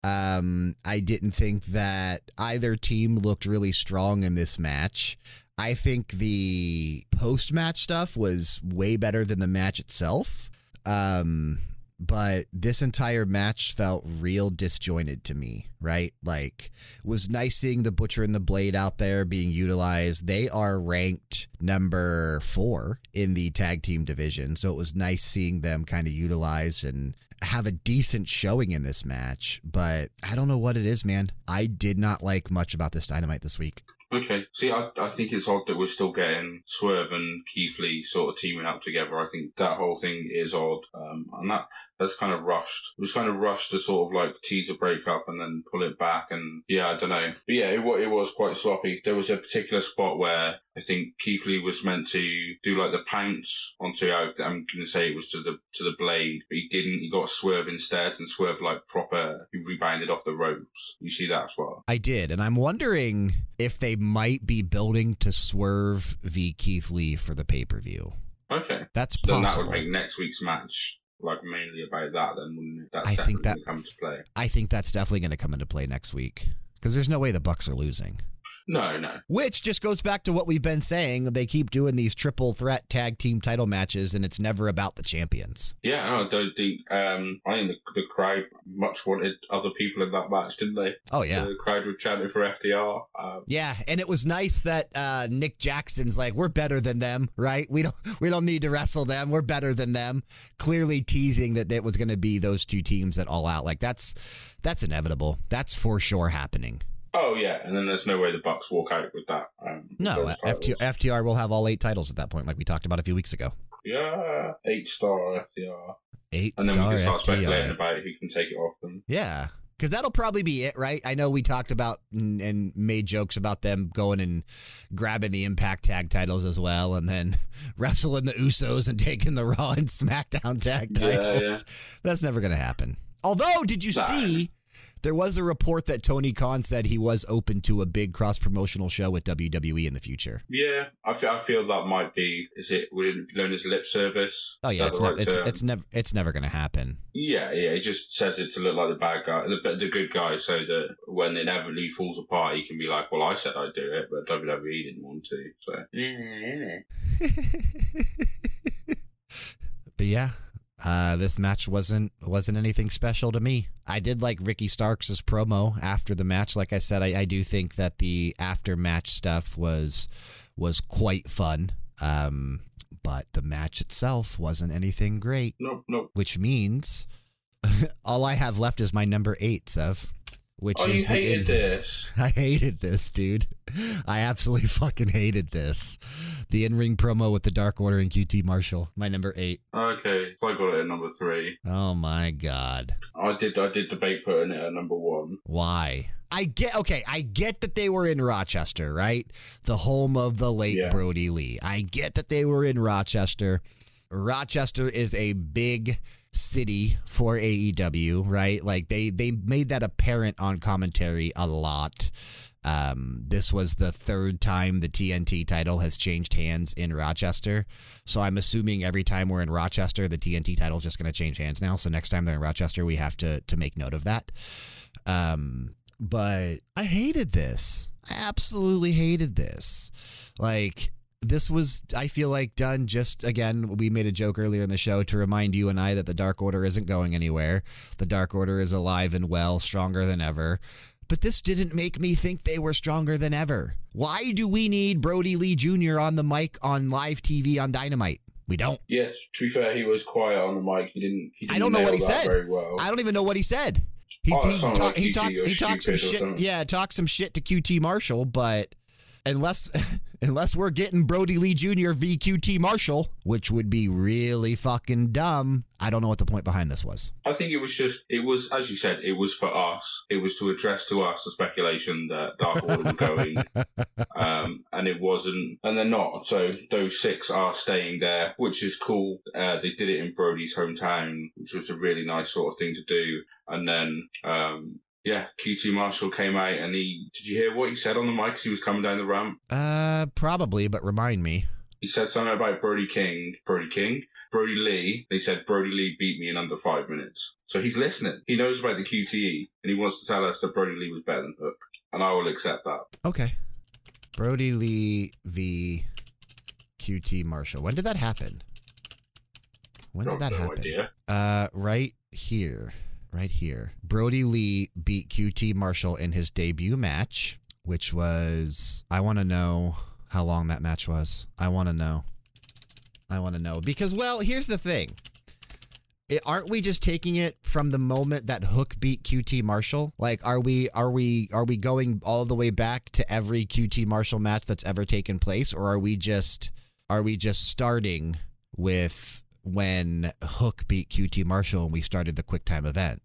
Um, I didn't think that either team looked really strong in this match. I think the post match stuff was way better than the match itself. Um, but this entire match felt real disjointed to me, right? Like, was nice seeing the Butcher and the Blade out there being utilized. They are ranked number four in the tag team division. So it was nice seeing them kind of utilized and have a decent showing in this match. But I don't know what it is, man. I did not like much about this dynamite this week. Okay. See, I, I think it's odd that we're still getting Swerve and Keith Lee sort of teaming up together. I think that whole thing is odd. Um, and that, that's kind of rushed. It was kind of rushed to sort of like tease a breakup and then pull it back. And yeah, I don't know. But yeah, it, it was quite sloppy. There was a particular spot where I think Keith Lee was meant to do like the pounce onto, I'm going to say it was to the, to the blade, but he didn't. He got a swerve instead and swerve like proper, he rebounded off the ropes. You see that as well? I did, and I'm wondering if they might be building to Swerve v Keith Lee for the pay per view. Okay. That's Then that possible. would make next week's match like mainly about that. Then wouldn't it? That's I think definitely that- come to play. I think that's definitely going to come into play next week because there's no way the Bucks are losing. No, no. Which just goes back to what we've been saying. They keep doing these triple threat tag team title matches, and it's never about the champions. Yeah, no, the, the um, I think the, the crowd much wanted other people in that match, didn't they? Oh yeah. The crowd were chanting for FTR. Um, Yeah, and it was nice that uh, Nick Jackson's like, we're better than them, right? We don't we don't need to wrestle them. We're better than them. Clearly teasing that it was going to be those two teams at all out. Like that's that's inevitable. That's for sure happening. oh yeah, and then there's no way the Bucks walk out with that. Um, with No, FTR. FTR will have all eight titles at that point, like we talked about a few weeks ago. Yeah, eight star FTR. Eight and then star we can start speculating FTR. about who can take it off them. Yeah. Because that'll probably be it, right? I know we talked about and, and made jokes about them going and grabbing the Impact tag titles as well, and then wrestling the Usos and taking the Raw and SmackDown tag titles. Yeah, titles. That's never going to happen. Although, did you Nah. see there was a report that Tony Khan said he was open to a big cross promotional show with WWE in the future? Yeah, I feel, I feel that might be. Is it would it be known as lip service? Oh yeah, it's the never right it's it's never it's never going to happen. Yeah, yeah. He just says it to look like the bad guy, the, the good guy, so that when it inevitably falls apart, he can be like, "Well, I said I'd do it, but WWE didn't want to." So, But yeah, uh, this match wasn't wasn't anything special to me. I did like Ricky Starks' promo after the match. Like I said, I, I do think that the after match stuff was was quite fun. Um, but the match itself wasn't anything great, nope, nope. which means all I have left is my number eight, Sev. Which Oh, you is the hated this. I hated this, dude. I absolutely fucking hated this. The in ring promo with the Dark Order and QT Marshall, my number eight. Okay, so I got it at number three. Oh my god. I did, I did debate putting it at number one. Why? I get okay, I get that they were in Rochester, right? The home of the late Yeah. Brodie Lee. I get that they were in Rochester. Rochester is a big city for AEW, right? Like they they made that apparent on commentary a lot. Um, this was the third time the TNT title has changed hands in Rochester. So I'm assuming every time we're in Rochester, the TNT title is just going to change hands now. So next time they're in Rochester, we have to to make note of that. Um, but I hated this. I absolutely hated this. Like this was I feel like done just again we made a joke earlier in the show to remind you and I that the dark order isn't going anywhere. The dark order is alive and well, stronger than ever. But this didn't make me think they were stronger than ever. Why do we need Brodie Lee Jr. on the mic on live TV on Dynamite? We don't. Yes, to be fair, he was quiet on the mic. He didn't. He didn't I don't know what he said. Very well. I don't even know what he said. He Oh, he, talk, like he talked he talked some shit. Yeah, talked some shit to QT Marshall, but unless unless we're getting Brodie Lee Jr. v QT Marshall, which would be really fucking dumb, I don't know what the point behind this was. I think it was just, it was, as you said, it was for us. It was to address to us the speculation that Dark Order were going. Um, and it wasn't, and they're not. So those six are staying there, which is cool. Uh, they did it in Brodie's hometown, which was a really nice sort of thing to do. And then, um, yeah, QT Marshall came out and he, did you hear what he said on the mic as he was coming down the ramp? Uh, probably, but remind me. He said something about Brody King, Brody King, Brodie Lee. They said Brodie Lee beat me in under five minutes. So he's listening. He knows about the QTE and he wants to tell us that Brodie Lee was better than Hook. And I will accept that. Okay. Brodie Lee v QT Marshall. When did that happen? When did that no happen? idea. Uh, right here. Right here. Brodie Lee beat QT Marshall in his debut match, which was. I want to know how long that match was. I want to know. I want to know. Because, well, here's the thing. It, aren't we just taking it from the moment that Hook beat QT Marshall? Like, are we are we are we going all the way back to every QT Marshall match that's ever taken place, or are we just are we just starting with when Hook beat QT Marshall and we started the QuickTime event?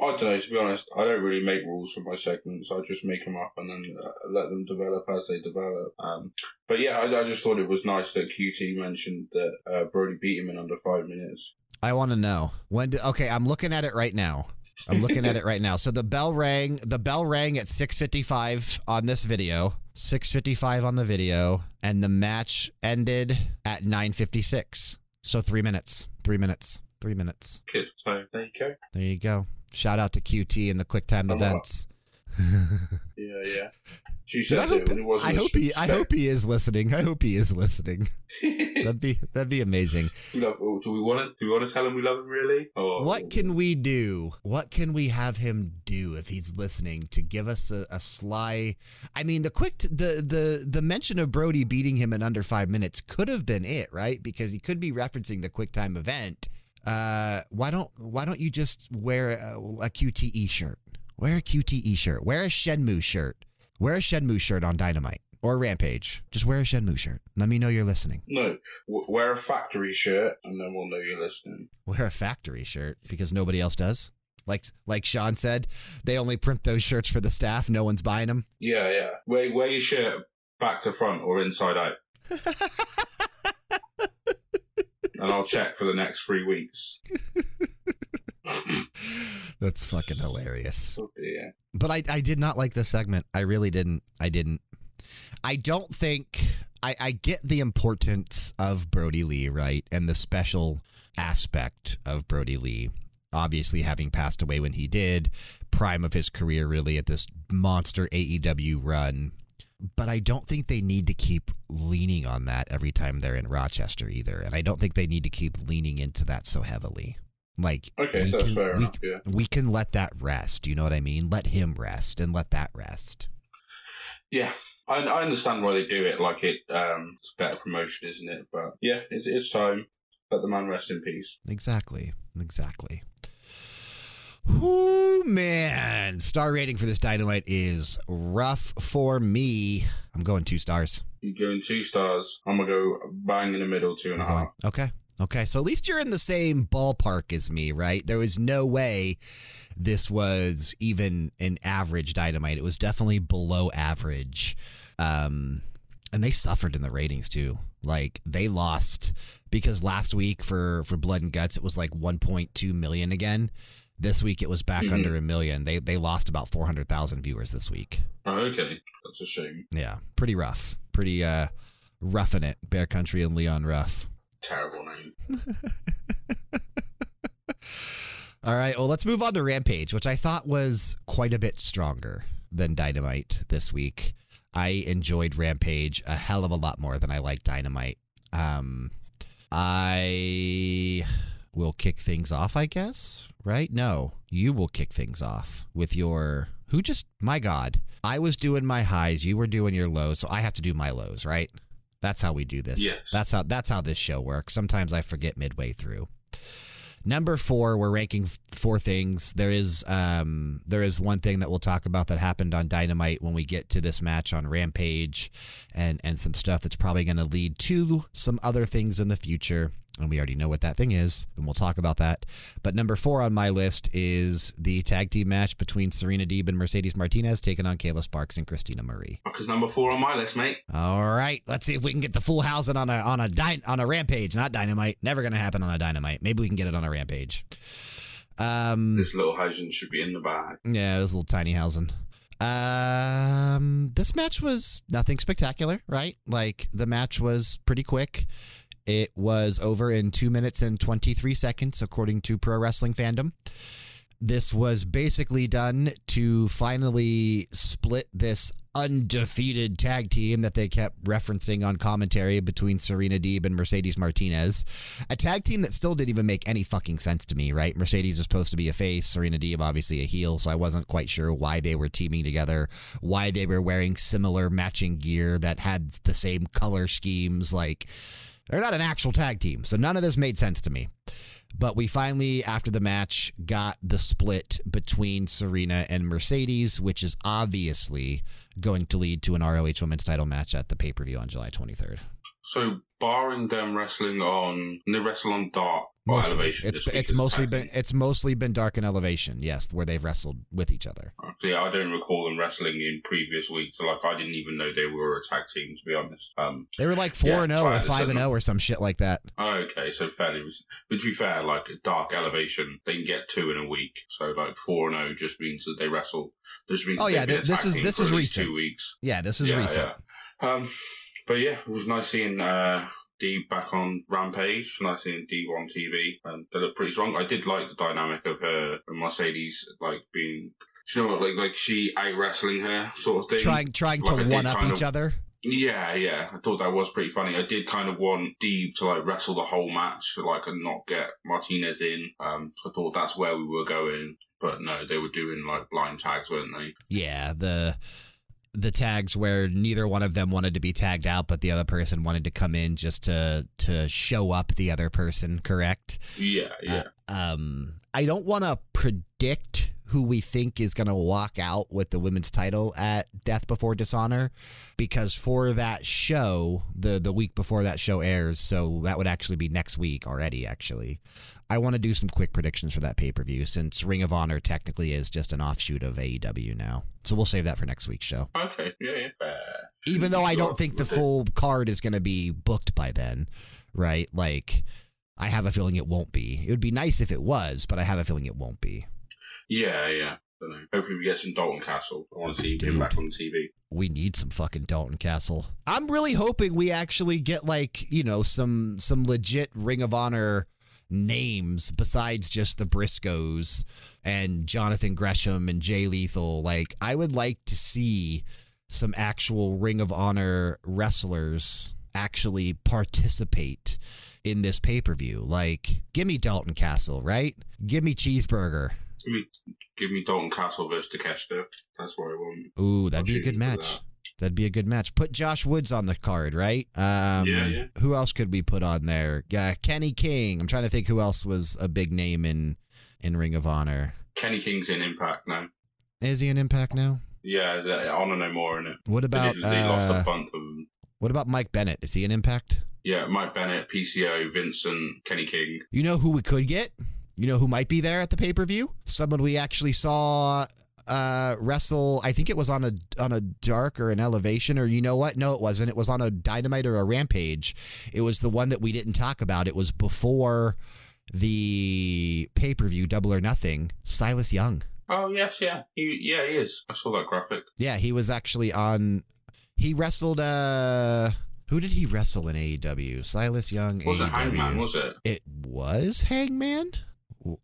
I don't know, to be honest. I don't really make rules for my segments. I just make them up and then uh, let them develop as they develop. Um, but yeah, I, I just thought it was nice that QT mentioned that uh, Brodie beat him in under five minutes. I want to know when. Did, okay, I'm looking at it right now. I'm looking at it right now. So the bell rang. The bell rang at 6:55 on this video. 6:55 on the video, and the match ended at 9:56. So three minutes. Three minutes. Three minutes. Good. So there you go. There you go. Shout out to QT and the QuickTime Oh, events. Yeah, yeah. She Dude, I hope, it, wasn't. I hope he. I hope he is listening. I hope he is listening. That'd be. That'd be amazing. We love, oh, do we want to? Do we want to tell him we love him really? Or What can we do? What can we have him do if he's listening to give us a, a sly? I mean, the quick, t- the the the mention of Brodie beating him in under five minutes could have been it, right? Because he could be referencing the quick time event. Uh, why don't Why don't you just wear a, a QTE shirt? Wear a QTE shirt. Wear a Shenmue shirt. Wear a Shenmue shirt on Dynamite or Rampage. Just wear a Shenmue shirt. Let me know you're listening. No, w- wear a factory shirt, and then we'll know you're listening. wear a factory shirt because nobody else does. Like like Sean said, they only print those shirts for the staff. No one's buying them. Yeah, yeah. Wear wear your shirt back to front or inside out, and I'll check for the next three weeks. That's fucking hilarious. Oh dear. But I, I did not like this segment. I really didn't. I didn't. I don't think I, I get the importance of Brodie Lee, right? And the special aspect of Brodie Lee. Obviously, having passed away when he did, prime of his career, really, at this monster AEW run. But I don't think they need to keep leaning on that every time they're in Rochester either. And I don't think they need to keep leaning into that so heavily. Like, Okay, we so can- fair we enough. Yeah. we can let that rest. You know what I mean? Let him rest and let that rest. Yeah, I, I understand why they do it. Like it, um, it's better promotion, isn't it? But yeah, it's it's time. Let the man rest in peace. Exactly. Exactly. Whoo, man. Star rating for this dynamite is rough for me. I'm going two stars. You going two stars. I'm gonna go bang in the middle, two and a going- half. okay. Okay. So at least you're in the same ballpark as me, right? There was no way this was even an average dynamite. It was definitely below average. Um, and they suffered in the ratings too. Like they lost because last week for for Blood and Guts it was like 1.2 million again. This week it was back Mhm. under a million. They they lost about 400,000 viewers this week. Oh, okay, that's a shame. Yeah, pretty rough. Pretty uh roughing it. Bear Country and Leon Ruff. Terrible name. All right, well, let's move on to Rampage, which I thought was quite a bit stronger than Dynamite this week. I enjoyed Rampage a hell of a lot more than I like Dynamite. Um, I will kick things off, I guess, right? No, you will kick things off with your. Who just. My God. I was doing my highs, you were doing your lows, so I have to do my lows, right? That's how we do this. Yes. That's how that's how this show works. Sometimes I forget midway through. Number four, we're ranking four things. There is um, there is one thing that we'll talk about that happened on Dynamite when we get to this match on Rampage, and and some stuff that's probably going to lead to some other things in the future. And we already know what that thing is, and we'll talk about that. But number four on my list is the tag team match between Serena Deeb and Mercedes Martinez taking on Kayla Sparks and Christina Marie. Because number four on my list, mate. All right, let's see if we can get the full housing on a on a dy- on a rampage, not dynamite. Never gonna happen on a dynamite. Maybe we can get it on a rampage. Um, This little housing should be in the bag. yeah, this little tiny housing. Um, this match was nothing spectacular, right? Like the match was pretty quick. It was over in two minutes and twenty three seconds, according to Pro Wrestling Fandom. This was basically done to finally split this undefeated tag team that they kept referencing on commentary between Serena Deeb and Mercedes Martinez. A tag team that still didn't even make any fucking sense to me, right? Mercedes is supposed to be a face, Serena Deeb obviously a heel, so I wasn't quite sure why they were teaming together, why they were wearing similar matching gear that had the same color schemes. Like, they're not an actual tag team, so none of this made sense to me. But we finally, after the match, got the split between Serena and Mercedes, which is obviously going to lead to an ROH Women's title match at the pay per view on July 23rd. So, barring them wrestling on, they wrestle on Dark Mostly, Elevation. it's it's mostly been it's mostly been Dark and Elevation, yes, where they've wrestled with each other. Yeah, I don't recall them wrestling in previous weeks. So, like, I didn't even know they were a tag team, to be honest. Um, They were like four Yeah, and zero or five and zero or some shit like that. okay, so fairly. But to be fair, like Dark Elevation, they can get two in a week. So, like four and zero just means that they wrestle. Just means Oh, yeah, they've been a this is- this is recent. Two weeks. Yeah, this is yeah, recent. yeah. Um, but yeah, it was nice seeing uh, Deeb back on Rampage. Nice seeing Deeb on TV, and they look pretty strong. I did like the dynamic of her and Mercedes, like being, you know, what, like like she out wrestling her sort of thing. Trying trying Like to one up each of- other. Yeah, yeah. I thought that was pretty funny. I did kind of want Deeb to like wrestle the whole match, like and not get Martinez in. Um, I thought that's where we were going, but no, they were doing like blind tags, weren't they? Yeah, the the tags where neither one of them wanted to be tagged out, but the other person wanted to come in just to to show up the other person. Correct. Yeah, yeah. Um, I don't want to predict who we think is going to walk out with the women's title at Death Before Dishonor because for that show, the the week before that show airs, so that would actually be next week already actually. I want to do some quick predictions for that pay-per-view since Ring of Honor technically is just an offshoot of AEW now. So we'll save that for next week's show. Okay, yeah, yeah. Even though I don't think the full card is going to be booked by then, right? Like I have a feeling it won't be. It would be nice if it was, but I have a feeling it won't be. Yeah, yeah. Don't know. Hopefully, we get some Dalton Castle. I want to see him back on TV. we need some fucking Dalton Castle. I'm really hoping we actually get like, you know, some some legit Ring of Honor names besides just the Briscoes and Jonathan Gresham and Jay Lethal. Like I would like to see some actual Ring of Honor wrestlers actually participate in this pay-per-view. Like give me Dalton Castle, right? Give me Cheeseburger. Give me, give me Dalton Castle versus Takeshita. That's what I want. Ooh, that'd be a good match. that. That'd be a good match. Put Josh Woods on the card, right? Um, Yeah, yeah. Who else could we put on there? Uh, Kenny King. I'm trying to think who else was a big name in in Ring of Honor. Kenny King's in Impact now. Is he in Impact now? Yeah, Honor No More in it. What about did, they lost uh, a bunch of them. what about Mike Bennett? Is he in Impact? Yeah, Mike Bennett, PCO, Vincent, Kenny King. You know who we could get? You know who might be there at the pay per view? Someone we actually saw uh, wrestle. I think it was on a on a dark or an elevation, or you know what? No, it wasn't. It was on a dynamite or a rampage. It was the one that we didn't talk about. It was before the pay per view, Double or Nothing. Silas Young. Oh yes, yeah, he, yeah, he is. I saw that graphic. Yeah, he was actually on. He wrestled. Uh, who did he wrestle in AEW? Silas Young. Was AEW. it Hangman? Was it? It was Hangman.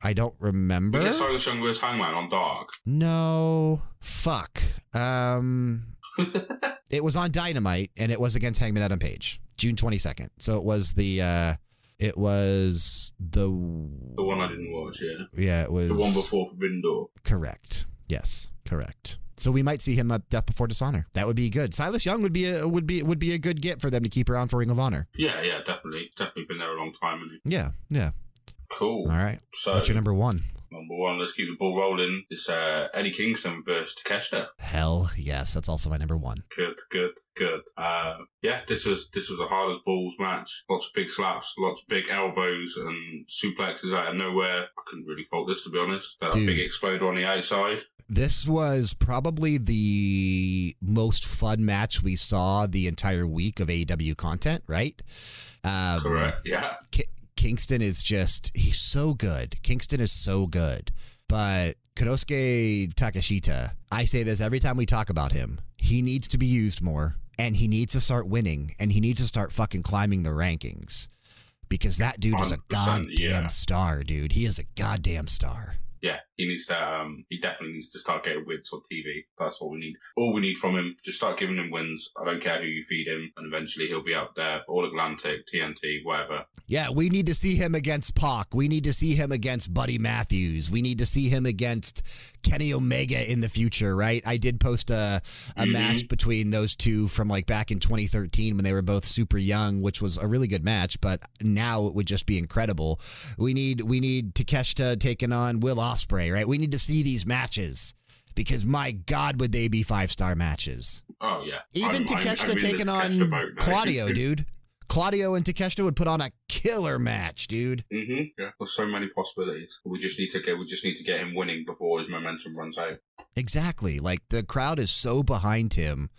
I don't remember. Yeah, Silas Young was Hangman on Dark. No, fuck. Um, it was on Dynamite, and it was against Hangman Adam Page, June twenty second. So it was the. uh It was the. The one I didn't watch. Yeah, Yeah, it was the one before Forbidden Door. Correct. Yes, correct. So we might see him at Death Before Dishonor. That would be good. Silas Young would be a would be would be a good get for them to keep around for Ring of Honor. Yeah, yeah, definitely, definitely been there a long time. Yeah, yeah. Cool. All right. So What's your number one? number one, let's keep the ball rolling. It's uh, Eddie Kingston versus Takeshita. Hell yes, that's also my number one. Good, good, good. Uh, yeah, this was this was a hard as balls match. Lots of big slaps, lots of big elbows and suplexes out of nowhere. I couldn't really fault this to be honest. That Dude. big exploder on the outside. This was probably the most fun match we saw the entire week of AEW content, right? Um, Correct. Yeah. Ki- Kingston is just he's so good. Kingston is so good. But Konosuke Takeshita, I say this every time we talk about him. He needs to be used more and he needs to start winning and he needs to start fucking climbing the rankings. Because that dude is a goddamn yeah. star, dude. He is a goddamn star. Yeah, he needs to. Um, he definitely needs to start getting wins on TV. That's what we need. All we need from him. Just start giving him wins. I don't care who you feed him, and eventually he'll be out there. All Atlantic, TNT, whatever. Yeah, we need to see him against Pac. We need to see him against Buddy Matthews. We need to see him against Kenny Omega in the future, right? I did post a, a Mhm. match between those two from like back in 2013 when they were both super young, which was a really good match, but now it would just be incredible. We need we need Takeshita taking on Will Ospreay, right? We need to see these matches because my god would they be five-star matches. Oh yeah. Even I'm- I'm- Takeshita I'm taking Takeshita on. Claudio, dude. Claudio and Takeshita would put on a killer match, dude. Mm-hmm. Yeah, there's so many possibilities. We just need to get. We just need to get him winning before his momentum runs out. Exactly. Like the crowd is so behind him.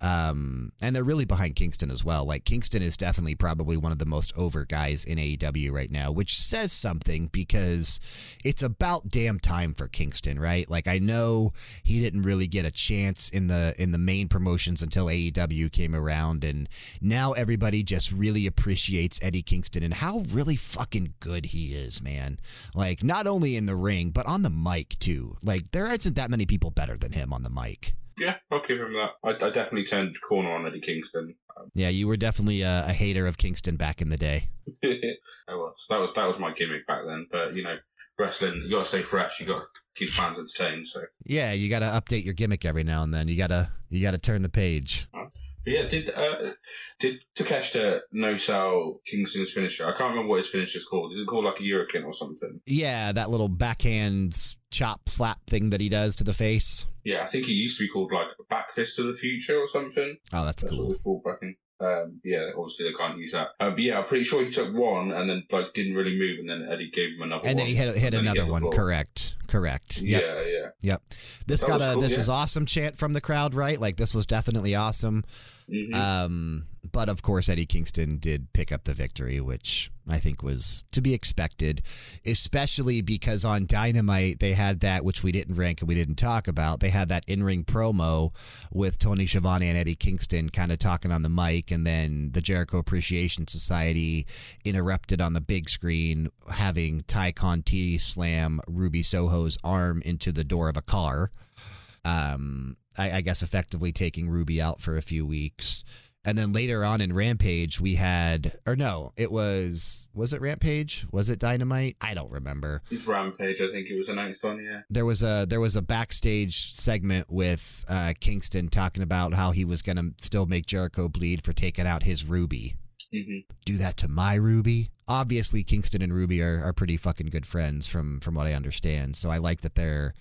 Um, and they're really behind Kingston as well. Like Kingston is definitely probably one of the most over guys in AEW right now, which says something because it's about damn time for Kingston, right? Like I know he didn't really get a chance in the in the main promotions until AEW came around and now everybody just really appreciates Eddie Kingston and how really fucking good he is, man. Like not only in the ring, but on the mic too. Like there isn't that many people better than him on the mic. Yeah, I'll give him that. I, I definitely turned corner on Eddie Kingston. Um, Yeah, you were definitely a, a hater of Kingston back in the day. I was. That was that was my gimmick back then. But you know, wrestling, you got to stay fresh. You got to keep fans entertained. So. Yeah, you got to update your gimmick every now and then. You got to you got to turn the page. Yeah, did uh, did Takeshita no sell Kingston's finisher? I can't remember what his finisher's called. Is it called like a Hurricane or something? Yeah, that little backhand chop slap thing that he does to the face. Yeah, I think he used to be called like Back Fist of the Future or something. Oh, that's That's cool. called back in. Um, yeah, obviously they can't use that. Um, but yeah, I'm pretty sure he took one and then like didn't really move, and then Eddie gave him another. And one, then he hit hit and then he another one. Correct. Correct. Yep. Yeah, yeah. Yep. This That got a cool, this yeah. is awesome chant from the crowd, right? Like this was definitely awesome. Mhm. Um, but of course, Eddie Kingston did pick up the victory, which I think was to be expected, especially because on Dynamite they had that, which we didn't rank and we didn't talk about. They had that in ring promo with Tony Schiavone and Eddie Kingston kind of talking on the mic, and then the Jericho Appreciation Society interrupted on the big screen, having Tay Conti slam Ruby Soho's arm into the door of a car um, I, I guess effectively taking Ruby out for a few weeks. And then later on in Rampage, we had, or no, it was, was it Rampage? Was it Dynamite? I don't remember. It's Rampage, I think it was announced on. Yeah. There was a there was a backstage segment with uh, Kingston talking about how he was gonna still make Jericho bleed for taking out his Ruby. hmm Do that to my Ruby. Obviously, Kingston and Ruby are, are pretty fucking good friends from from what I understand. So I like that they're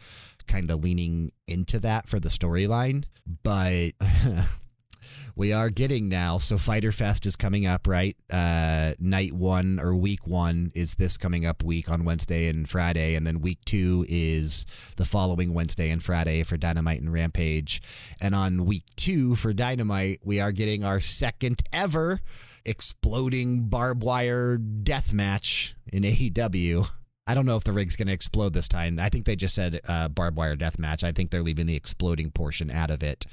kind of leaning into that for the storyline. But we are getting now. So Fyter Fest is coming up, right? Uh, night one or week one is this coming up week on Wednesday and Friday, and then week two is the following Wednesday and Friday for Dynamite and Rampage. And on week two for Dynamite, we are getting our second ever exploding barbed wire death match in AEW. I don't know if the rig's going to explode this time. I think they just said uh, barbed wire death match. I think they're leaving the exploding portion out of it.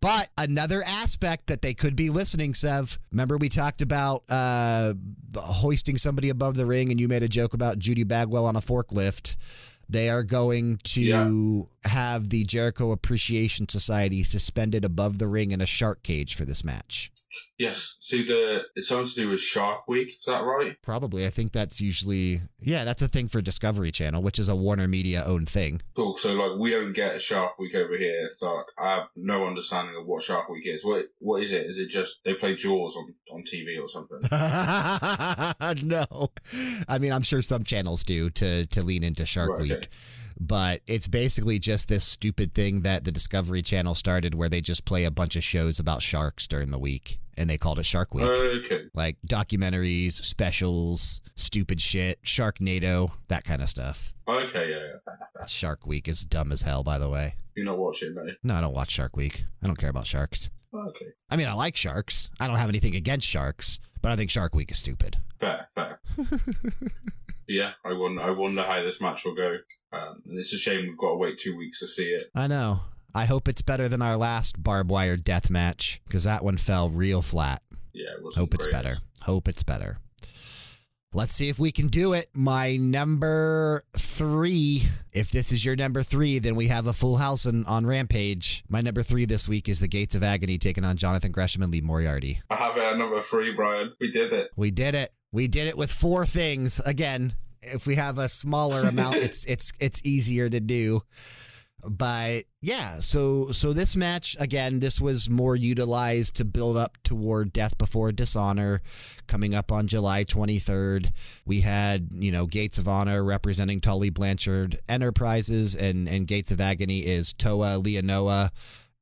But another aspect that they could be listening, Sev. Remember we talked about uh, hoisting somebody above the ring, and you made a joke about Judy Bagwell on a forklift. They are going to yeah. have the Jericho Appreciation Society suspended above the ring in a shark cage for this match. Yes. See, the it's something to do with Shark Week. Is that right? Probably. I think that's usually yeah, that's a thing for Discovery Channel, which is a Warner Media owned thing. Cool. So like, we don't get a Shark Week over here. Like, I have no understanding of what Shark Week is. What what is it? Is it just they play Jaws on on TV or something? no. I mean, I'm sure some channels do to to lean into Shark right, Week. Okay but it's basically just this stupid thing that the Discovery Channel started where they just play a bunch of shows about sharks during the week and they called it Shark Week. Okay. Like documentaries, specials, stupid shit, Sharknado, that kind of stuff. Okay, yeah, yeah. Shark Week is dumb as hell, by the way. You're not watching, no? No, I don't watch Shark Week. I don't care about sharks. Okay. I mean, I like sharks. I don't have anything against sharks, but I think Shark Week is stupid. Fair, fair. yeah, I wonder. I wonder how this match will go. Um, and it's a shame we've got to wait two weeks to see it. I know. I hope it's better than our last barbed wire death match because that one fell real flat. Yeah, hope great. it's better. Hope it's better. Let's see if we can do it. My number three. If this is your number three, then we have a full house on, on Rampage. My number three this week is the Gates of Agony taking on Jonathan Gresham and Lee Moriarty. I have it at number three, Bryan. We did it. We did it. We did it with four things. Again, if we have a smaller amount, it's it's it's easier to do but yeah, so so this match again, this was more utilized to build up toward Death Before Dishonor, coming up on July 23rd. We had you know Gates of Honor representing Tully Blanchard Enterprises, and and Gates of Agony is Toa Liona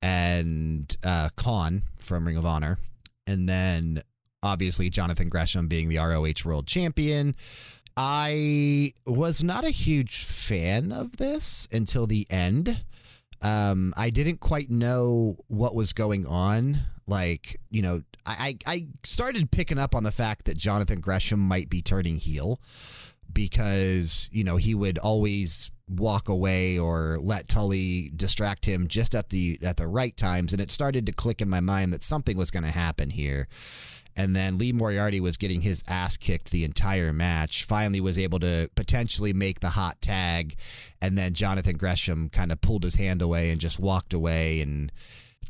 and uh, Kaun from Ring of Honor, and then obviously Jonathan Gresham being the ROH World Champion. I was not a huge fan of this until the end. Um, I didn't quite know what was going on. Like, you know, I, I started picking up on the fact that Jonathan Gresham might be turning heel because, you know, he would always walk away or let Tully distract him just at the at the right times and it started to click in my mind that something was going to happen here and then Lee Moriarty was getting his ass kicked the entire match. Finally, was able to potentially make the hot tag, and then Jonathan Gresham kind of pulled his hand away and just walked away. And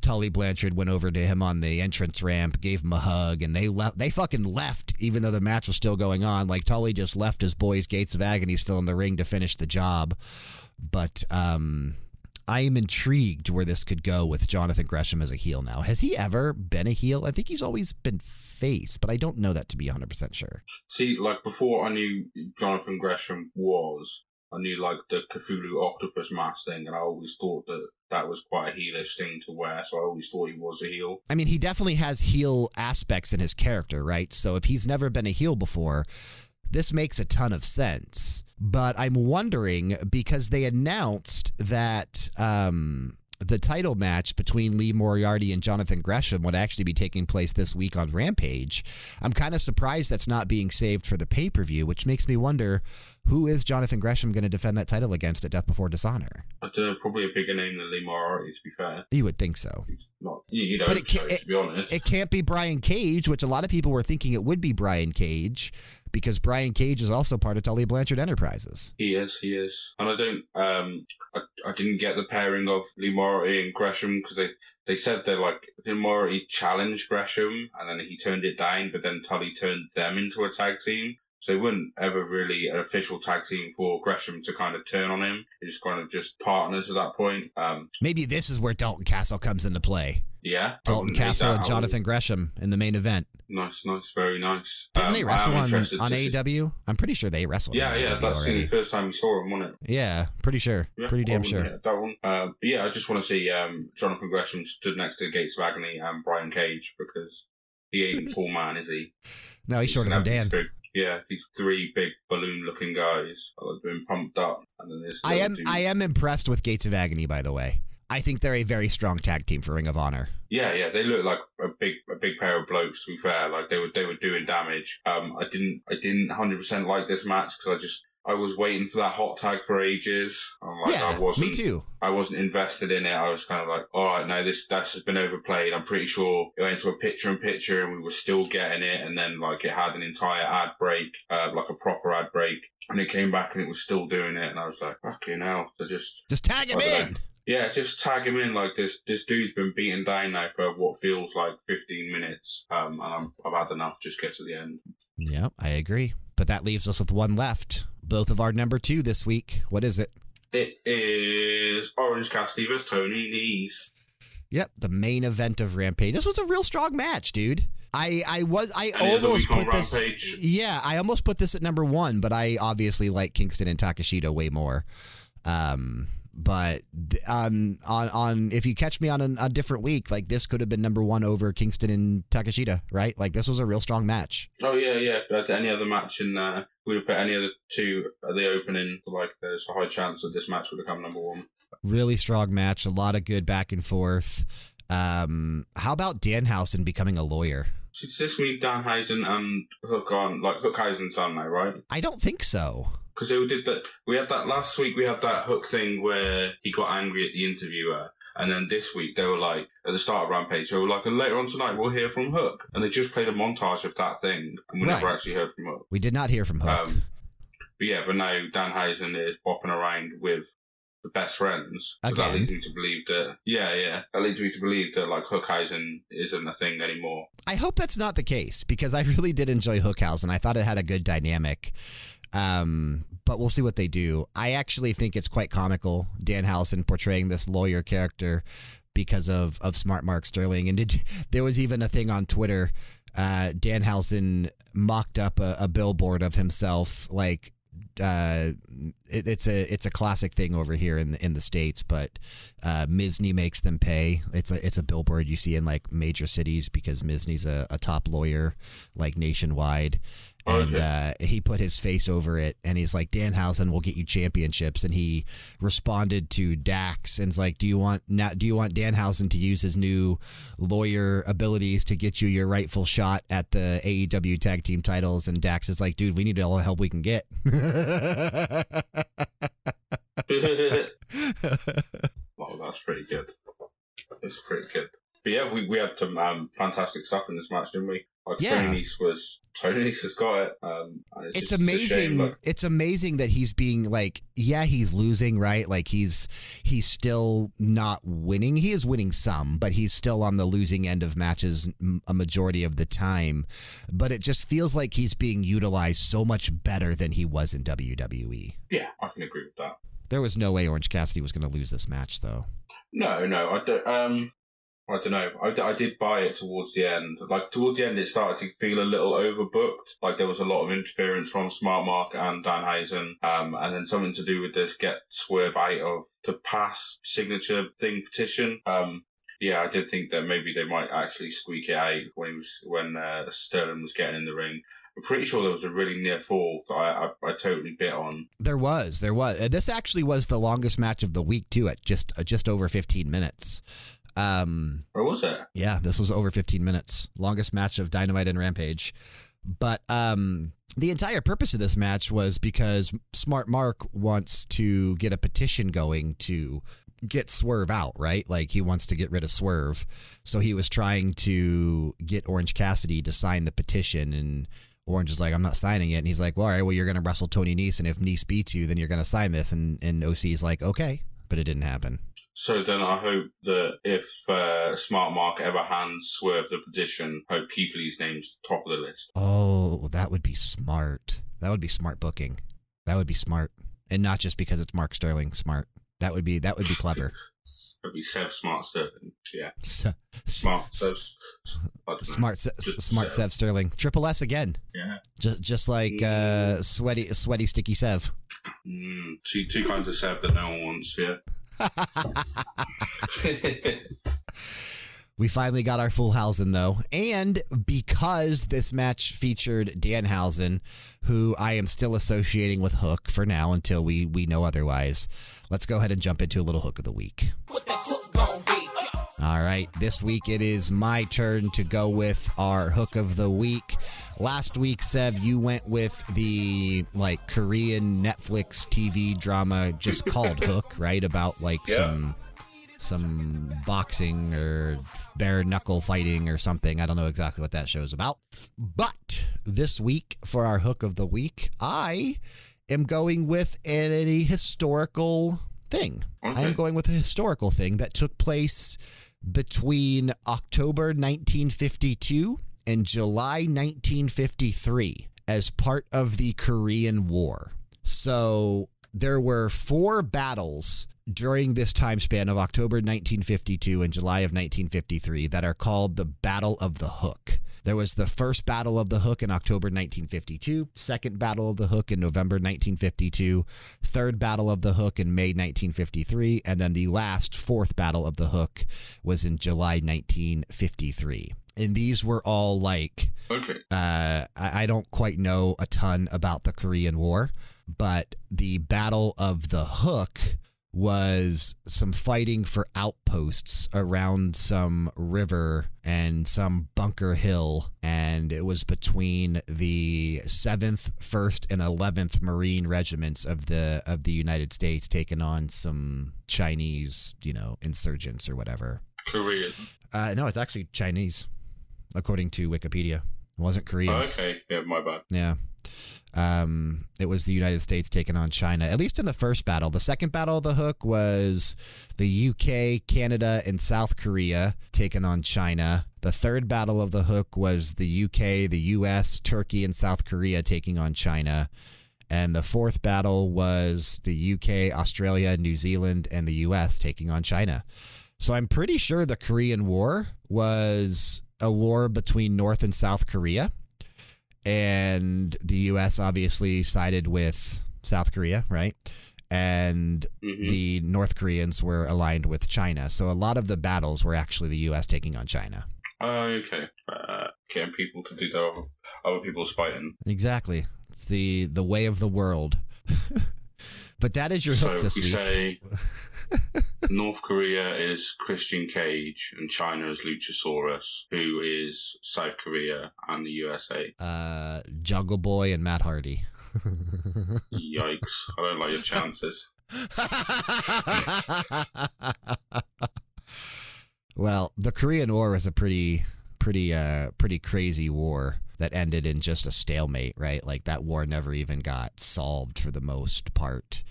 Tully Blanchard went over to him on the entrance ramp, gave him a hug, and they left. They fucking left, even though the match was still going on. Like Tully just left his boys, Gates of Agony, still in the ring to finish the job. But um, I am intrigued where this could go with Jonathan Gresham as a heel now. Has he ever been a heel? I think he's always been face, but I don't know that to be 100% sure. See, like before I knew Jonathan Gresham was, I knew like the Cthulhu octopus mask thing, and I always thought that that was quite a heelish thing to wear. So I always thought he was a heel. I mean, he definitely has heel aspects in his character, right? So if he's never been a heel before, this makes a ton of sense. But I'm wondering because they announced that um, the title match between Lee Moriarty and Jonathan Gresham would actually be taking place this week on Rampage. I'm kind of surprised that's not being saved for the pay per view, which makes me wonder who is Jonathan Gresham going to defend that title against at Death Before Dishonor? Uh, probably a bigger name than Lee Moriarty, to be fair. You would think so. Not, you know, but it, so, it, to be honest. It can't be Brian Cage, which a lot of people were thinking it would be Brian Cage because Brian Cage is also part of Tully Blanchard Enterprises. He is, he is, and I don't, um, I, I didn't get the pairing of Lee Moriarty and Gresham because they they said they're like Lee Moriarty challenged Gresham and then he turned it down, but then Tully turned them into a tag team. So they weren't ever really an official tag team for Gresham to kind of turn on him. It's kind of just partners at that point. Um, Maybe this is where Dalton Castle comes into play. Yeah. Dalton Castle and Jonathan Gresham in the main event. Nice, nice, very nice. Didn't Um, they wrestle on, interested on AEW? I'm pretty sure they wrestled. Yeah, on yeah, AEW that's already. the first time we saw him, wasn't it? Yeah, pretty sure. Yeah, pretty damn I sure. wouldn't That one. Uh, but yeah, I just want to see um, Jonathan Gresham stood next to the Gates of Agony and Brian Cage because he ain't a tall man, is he? No, he's shorter than gonna Dan. have Yeah, these three big balloon-looking guys that have been pumped up, and then there's. I am two- I am impressed with Gates of Agony, by the way. I think they're a very strong tag team for Ring of Honor. Yeah, yeah, they look like a big, a big pair of blokes. To be fair, like they were, they were doing damage. Um, I didn't, I didn't hundred percent like this match because I just, I was waiting for that hot tag for ages. I'm like, I yeah, wasn't, me too. I wasn't invested in it. I was kind of like, all right, no, this this has been overplayed. I'm pretty sure it went to a picture in picture, and we were still getting it. And then like it had an entire ad break, uh, like a proper ad break, and it came back and it was still doing it. And I was like, fucking hell, they're just Just tag him in. know. Yeah, just tag him in like this. This dude's been beaten down now for what feels like 15 minutes. Um, and I'm, I've had enough. Just get to the end. Yep, I agree. But that leaves us with one left. Both of our number two this week. What is it? It is Orange Cassidy versus Tony Nese. Yep, the main event of Rampage. This was a real strong match, dude. I I was I other almost put this. Rampage? Yeah, I almost put this at number one, but I obviously like Kingston and Takeshita way more. Um, but on on if you catch me on a, a different week, like this could have been number one over Kingston and Takeshita, right? Like this was a real strong match. Oh yeah, yeah. But any other match in uh, we would put any other two at the opening. Like there's a high chance that this match would have come number one. Really strong match. A lot of good back and forth. Um, how about Danhausen becoming a lawyer? Does this mean Danhausen and Hook on like Hookhausen's done now, right? I don't think so. Because they did that. We had that last week. We had that Hook thing where he got angry at the interviewer, and then this week they were like at the start of Rampage. They were like, and later on tonight we'll hear from Hook, and they just played a montage of that thing, and we never actually heard from Hook. We did not hear from Hook. Um, but yeah, but now Danhausen is bopping around with the best friends. So that leads me to believe that. Yeah, yeah, that leads me to believe that like Hookhausen isn't a thing anymore. I hope that's not the case because I really did enjoy Hookhausen. I thought it had a good dynamic. Um, but we'll see what they do. I actually think it's quite comical, Danhausen portraying this lawyer character because of, of Smart Mark Sterling. And did there was even a thing on Twitter. Uh, Danhausen mocked up a, a billboard of himself like uh, it, it's a it's a classic thing over here in the in the states, but uh, Misny makes them pay. It's a it's a billboard you see in like major cities because Misny's a, a top lawyer like nationwide, and Okay. uh, he put his face over it, and he's like Danhausen will get you championships, and he responded to Dax and's like, do you want now? Do you want Danhausen to use his new lawyer abilities to get you your rightful shot at the AEW tag team titles? And Dax is like, dude, we need all the help we can get. Well, that's pretty good. it's pretty good. But yeah, we, we had some um, fantastic stuff in this match, didn't we? Like Yeah. Tony Nese was Tony Nese has got it. Um, it's it's just- amazing It's, like, it's amazing that he's being like yeah he's losing right like he's he's still not winning he is winning some but he's still on the losing end of matches a majority of the time but it just feels like he's being utilized so much better than he was in WWE yeah, I can agree with that. there was no way Orange Cassidy was going to lose this match though No, no, I don't. Um, I don't know. I, d- I did buy it towards the end. Like towards the end, it started to feel a little overbooked. Like there was a lot of interference from Smart Mark and Danhausen, um, and then something to do with this get swerve out of the pass signature thing petition. Um, yeah, I did think that maybe they might actually squeak it out when he was when uh, Sterling was getting in the ring. I'm pretty sure there was a really near fall that I, I, I totally bit on. there was there was uh, this actually was the longest match of the week too at just uh, just over 15 minutes um Or was it? Yeah, this was over 15 minutes. Longest match of Dynamite and Rampage. But um the entire purpose of this match was because Smart Mark wants to get a petition going to get Swerve out, right? Like he wants to get rid of Swerve. So he was trying to get Orange Cassidy to sign the petition and Orange is like, I'm not signing it. And he's like, well, all right, well, you're going to wrestle Tony Nese. And if Nese beats you, then you're going to sign this. And, and OC is like, okay. But it didn't happen. So then I hope that if uh, Smart Mark ever hands Swerve the petition, hope Lee's name's top of the list. Oh, that would be smart. That would be smart booking. That would be smart. And not just because it's Mark Sterling, smart. That would be that would be clever. That'd be Sev Smart Sterling. Yeah. Smart Sev. I don't know. smart, Se- smart Sev. Sev Sterling. Triple S again. Yeah. Just just like uh, sweaty sweaty sticky Sev. Mm, two two kinds of Sev that no one wants. Yeah. We finally got our full Hausen though, and because this match featured Danhausen, who I am still associating with Hook for now until we we know otherwise. Let's go ahead and jump into a little Hook of the week. All right, this week it is my turn to go with our hook of the week. Last week, Sev, you went with the like Korean Netflix TV drama just called Hook, right? About like Yeah. some some boxing or bare knuckle fighting or something. I don't know exactly what that show's about. But this week for our hook of the week, I am going with a historical thing. I am going with a historical thing that took place between October 1952 and July 1953 as part of the Korean War. So there were four battles during this time span of October 1952 and July of 1953 that are called the Battle of the Hook. There was the first Battle of the Hook in October 1952, second Battle of the Hook in November 1952, third Battle of the Hook in May 1953, and then the last fourth Battle of the Hook was in July 1953. And these were all like okay. uh, I, I don't quite know a ton about the Korean War, but the Battle of the Hook was some fighting for outposts around some river and some bunker hill and it was between the 7th 1st and 11th marine regiments of the of the United States taking on some Chinese you know insurgents or whatever Korean. uh, no it's actually Chinese according to Wikipedia it wasn't Koreans Oh, okay. Yeah, my bad. yeah. Um, it was the United States taking on China, at least in the first battle. The second battle of the hook was the UK, Canada, and South Korea taking on China. The third battle of the hook was the UK, the US, Turkey, and South Korea taking on China. And the fourth battle was the UK, Australia, New Zealand, and the US taking on China. So I'm pretty sure the Korean War was a war between North and South Korea and the U.S. obviously sided with South Korea, right? And Mhm. the North Koreans were aligned with China. So a lot of the battles were actually the U.S. taking on China. Oh, okay. Uh, getting people to do their other, other people's fighting. Exactly. It's the the way of the world. but that is your So hook this we week. say North Korea is Christian Cage and China is Luchasaurus, who is South Korea and the USA. uh, Jungle Boy and Matt Hardy. Yikes. I don't like your chances. well, the Korean War was a pretty, pretty, uh, pretty crazy war that ended in just a stalemate, right? Like that war never even got solved for the most part,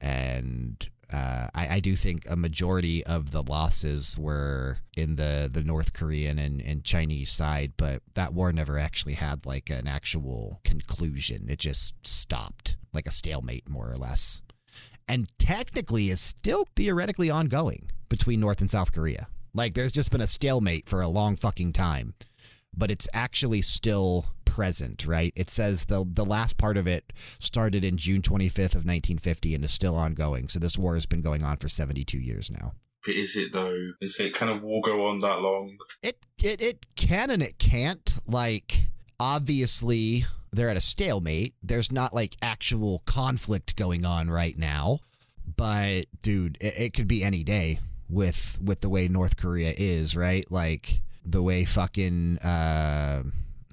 and uh, I, I do think a majority of the losses were in the the North Korean and, and Chinese side, but that war never actually had like an actual conclusion. It just stopped, like a stalemate, more or less and technically is still theoretically ongoing between North and South Korea. Like there's just been a stalemate for a long fucking time, but it's actually still present, right? It says the the last part of it started in June 25th of 1950 and is still ongoing. So this war has been going on for 72 years now. But is it though? Is it kind of war go on that long? It it it can and it can't. Like obviously they're at a stalemate. There's not like actual conflict going on right now. But dude, it, it could be any day with with the way North Korea is, right? Like the way fucking uh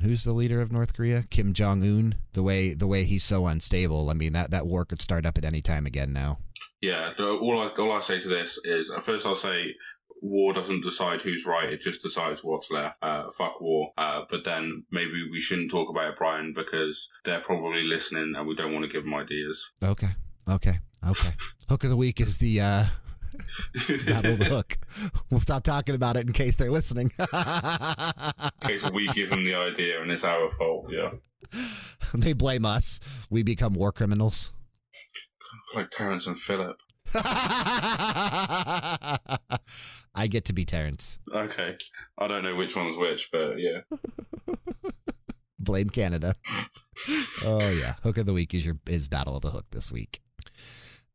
who's the leader of North Korea? Kim Jong Un. The way the way he's so unstable. I mean that that war could start up at any time again now. Yeah. So all I all I say to this is at first I'll say war doesn't decide who's right; it just decides what's left. Uh, fuck war. Uh, but then maybe we shouldn't talk about it, Bryan, because they're probably listening and we don't want to give them ideas. Okay. Okay. Okay. Hook of the week is the uh Battle of the Hook. We'll stop talking about it in case they're listening. In case we give them the idea and it's our fault. Yeah. they blame us. We become war criminals. Like Terrence and Philip. I get to be Terrence. Okay. I don't know which one's which, but yeah. Blame Canada. oh yeah, hook of the week is your is Battle of the Hook this week.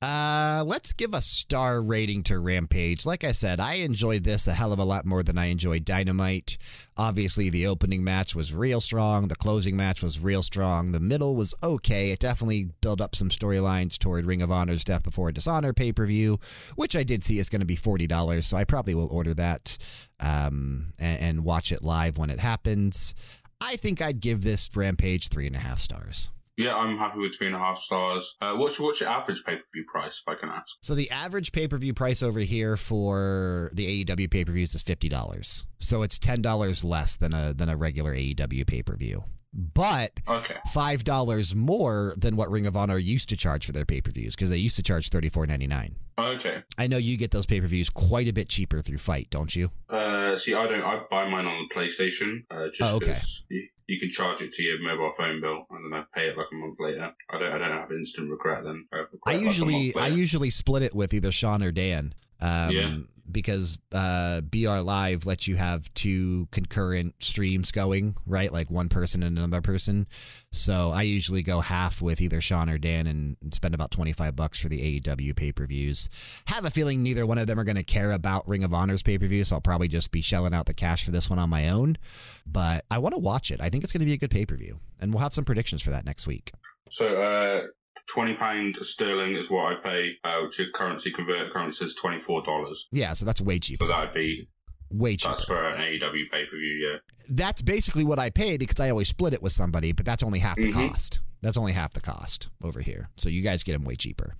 Uh, let's give a star rating to Rampage. Like I said, I enjoyed this a hell of a lot more than I enjoyed Dynamite. Obviously, the opening match was real strong. The closing match was real strong. The middle was okay. It definitely built up some storylines toward Ring of Honor's Death Before Dishonor pay per view, which I did see is going to be $40. So I probably will order that um, and, and watch it live when it happens. I think I'd give this Rampage three and a half stars. Yeah, I'm happy with three and a half stars. Uh, what's what's your average pay per view price, if I can ask? So the average pay per view price over here for the AEW pay per views is fifty dollars. So it's ten dollars less than a than a regular AEW pay per view. But Okay. five dollars more than what Ring of Honor used to charge for their pay per views because they used to charge thirty four ninety nine. Okay. I know you get those pay per views quite a bit cheaper through FITE, don't you? Uh, see, I don't. I buy mine on the PlayStation. Uh, just Oh, okay. you, you can charge it to your mobile phone bill and then I pay it like a month later. I don't. I don't have instant regret then. I, I usually I usually split it with either Sean or Dan. Um, Yeah. Because uh, BR Live lets you have two concurrent streams going, right? Like one person and another person. So I usually go half with either Sean or Dan and spend about 25 bucks for the AEW pay per views. Have a feeling neither one of them are going to care about Ring of Honor's pay per view. So I'll probably just be shelling out the cash for this one on my own. But I want to watch it. I think it's going to be a good pay per view. And we'll have some predictions for that next week. So, uh, twenty pound sterling is what I pay, uh, which your currency convert currency says twenty four dollars. Yeah, so that's way cheaper. So that'd be Way cheaper. that's for an AEW pay per view. Yeah. that's basically what I pay because I always split it with somebody, but that's only half the Mhm. cost. That's only half the cost over here. So you guys get them way cheaper.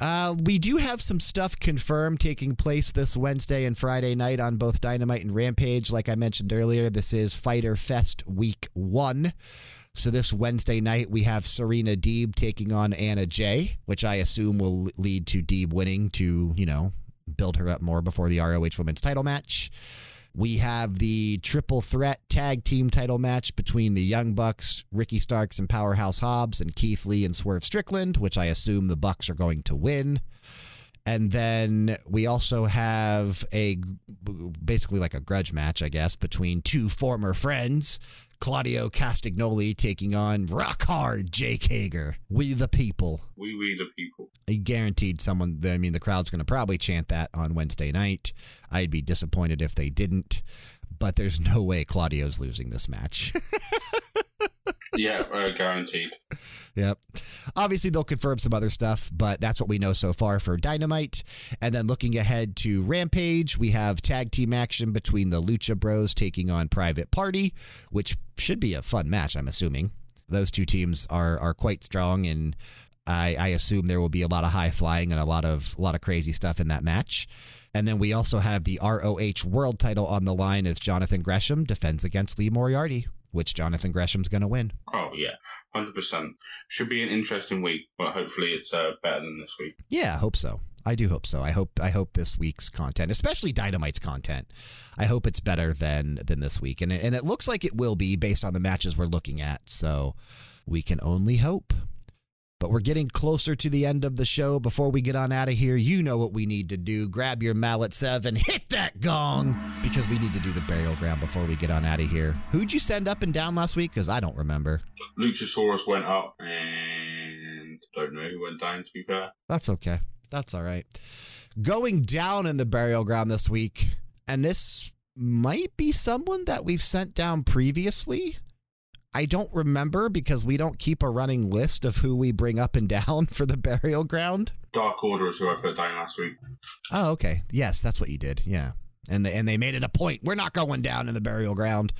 Uh, we do have some stuff confirmed taking place this Wednesday and Friday night on both Dynamite and Rampage. Like I mentioned earlier, this is Fyter Fest Week 1. So this Wednesday night, we have Serena Deeb taking on Anna Jay, which I assume will lead to Deeb winning to, you know, build her up more before the ROH Women's title match. We have the triple threat tag team title match between the Young Bucks, Ricky Starks and Powerhouse Hobbs, and Keith Lee and Swerve Strickland, which I assume the Bucks are going to win. And then we also have a basically like a grudge match, I guess, between two former friends. Claudio Castagnoli taking on rock hard Jake Hager. We the people. We we the people. I guaranteed someone. I mean, the crowd's going to probably chant that on Wednesday night. I'd be disappointed if they didn't, but there's no way Claudio's losing this match. Yeah, uh, guaranteed. yep. Obviously, they'll confirm some other stuff, but that's what we know so far for Dynamite. And then looking ahead to Rampage, we have tag team action between the Lucha Bros taking on Private Party, which should be a fun match, I'm assuming. Those two teams are are quite strong, and I, I assume there will be a lot of high flying and a lot of a lot of crazy stuff in that match. And then we also have the ROH World Title on the line as Jonathan Gresham defends against Lee Moriarty, which Jonathan Gresham's going to win. Oh yeah, hundred percent. Should be an interesting week, but hopefully it's uh, better than this week. Yeah, I hope so. I do hope so. I hope I hope this week's content, especially Dynamite's content, I hope it's better than than this week, and it, and it looks like it will be based on the matches we're looking at. So we can only hope. But we're getting closer to the end of the show. Before we get on out of here, you know what we need to do. Grab your mallet, Sev, and hit that gong because we need to do the burial ground before we get on out of here. Who'd you send up and down last week? Because I don't remember. Luchasaurus went up, and don't know who went down. To be fair, That's okay. That's all right. Going down in the burial ground this week, and this might be someone that we've sent down previously. I don't remember because we don't keep a running list of who we bring up and down for the burial ground. Dark Order is who I put down last week. Oh, okay. Yes, that's what you did. Yeah. And they, and they made it a point. We're not going down in the burial ground.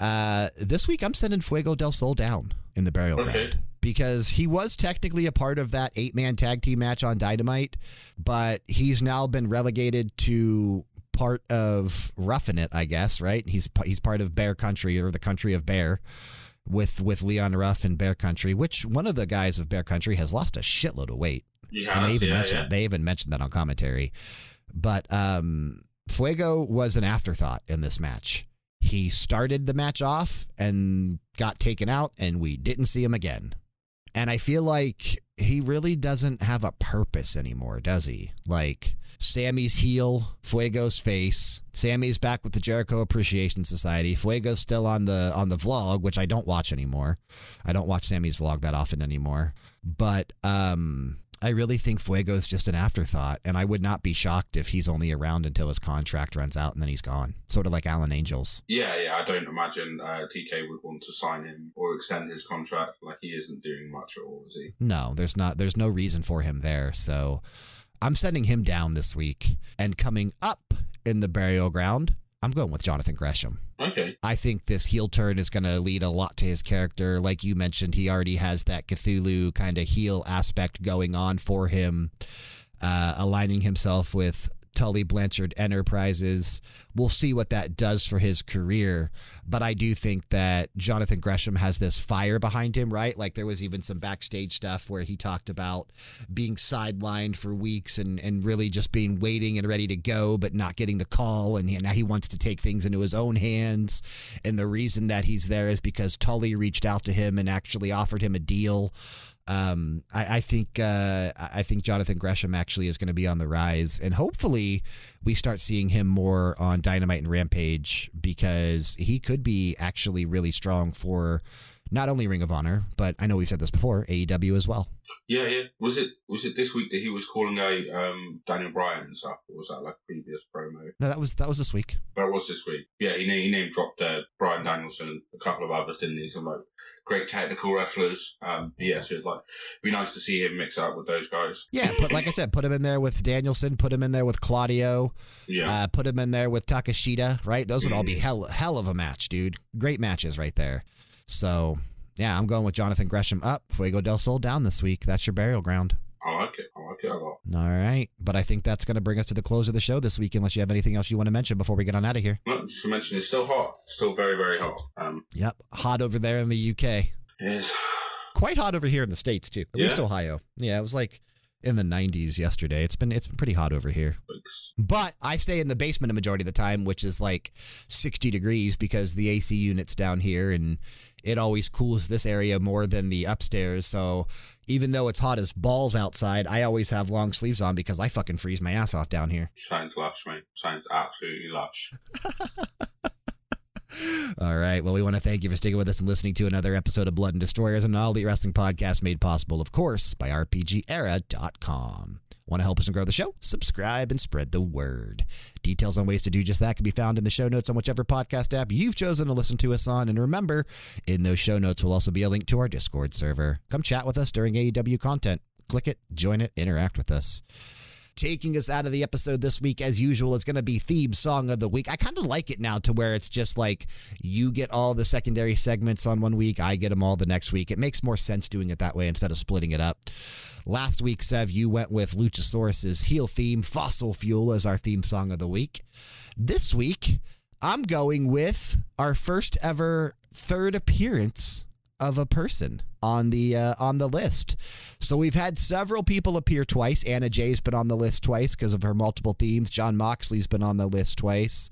Uh, this week, I'm sending Fuego del Sol down in the burial Okay. ground because he was technically a part of that eight man tag team match on Dynamite, but he's now been relegated to part of Roughing It, I guess. Right? He's he's part of Bear Country or the Country of Bear. With with Leon Ruff in Bear Country, which one of the guys of Bear Country has lost a shitload of weight Yeah, and they even yeah, mentioned yeah. they even mentioned that on commentary. But um, Fuego was an afterthought in this match. He started the match off and got taken out, and we didn't see him again. And I feel like he really doesn't have a purpose anymore, does he? Like, Sammy's heel, Fuego's face. Sammy's back with the Jericho Appreciation Society. Fuego's still on the on the vlog, which I don't watch anymore. I don't watch Sammy's vlog that often anymore. But um I really think Fuego is just an afterthought, and I would not be shocked if he's only around until his contract runs out and then he's gone. Sort of like Alan Angels. Yeah, yeah. I don't imagine uh, TK would want to sign him or extend his contract. Like he isn't doing much at all, is he? No, there's not. There's no reason for him there. So I'm sending him down this week. And coming up in the burial ground, I'm going with Jonathan Gresham. Okay. I think this heel turn is going to lead a lot to his character. Like you mentioned, he already has that Cthulhu kind of heel aspect going on for him, uh, aligning himself with Tully Blanchard Enterprises. We'll see what that does for his career. But I do think that Jonathan Gresham has this fire behind him, right? Like there was even some backstage stuff where he talked about being sidelined for weeks and, and really just being waiting and ready to go, but not getting the call. And now he wants to take things into his own hands. And the reason that he's there is because Tully reached out to him and actually offered him a deal. Um, I, I, think uh, I think Jonathan Gresham actually is going to be on the rise, and hopefully we start seeing him more on Dynamite and Rampage because he could be actually really strong for not only Ring of Honor, but I know we've said this before, AEW as well. Yeah, yeah. Was it was it this week that he was calling a um, Daniel Bryan and stuff? Or was that like previous promo? No, that was that was this week. That was this week. Yeah, he, he name dropped uh, Bryan Danielson and a couple of others, didn't he? Some like great technical wrestlers. Um, yeah, so it's like be nice to see him mix up with those guys. Yeah, but like I said, put him in there with Danielson, put him in there with Claudio, Yeah, uh, put him in there with Takeshita. Right, those would all be Mhm. hell hell of a match, dude. Great matches right there. So yeah, I'm going with Jonathan Gresham up, Fuego del Sol down this week. That's your burial ground. I like it. I like it a lot. All right, but I think that's going to bring us to the close of the show this week. Unless you have anything else you want to mention before we get on out of here. Well, just to mention, it's still hot. Still very, very hot. Um, Yep, hot over there in the UK. it is. Quite hot over here in the states too. At least Ohio. Yeah, it was like in the 90s yesterday. It's been it's been pretty hot over here. It's- But I stay in the basement a majority of the time, which is like 60 degrees because the AC unit's down here and it always cools this area more than the upstairs. So even though it's hot as balls outside, I always have long sleeves on because I fucking freeze my ass off down here. Sounds lush, mate. Sounds absolutely lush. All right. Well, we want to thank you for sticking with us and listening to another episode of Blood and Destroyers, an all elite wrestling podcast made possible, of course, by RPGera.com. Want to help us and grow the show? Subscribe and spread the word. Details on ways to do just that can be found in the show notes on whichever podcast app you've chosen to listen to us on. And remember, in those show notes will also be a link to our Discord server. Come chat with us during AEW content. Click it, join it, interact with us taking us out of the episode this week, as usual, is going to be theme song of the week. I kind of like it now to where it's just like you get all the secondary segments on one week, I get them all the next week. It makes more sense doing it that way instead of splitting it up. Last week, Sev, you went with Luchasaurus's heel theme, Fossil Fuel, as our theme song of the week. This week, I'm going with our first ever third appearance of a person on the uh, on the list. So we've had several people appear twice. Anna Jay's been on the list twice because of her multiple themes. Jon Moxley's been on the list twice.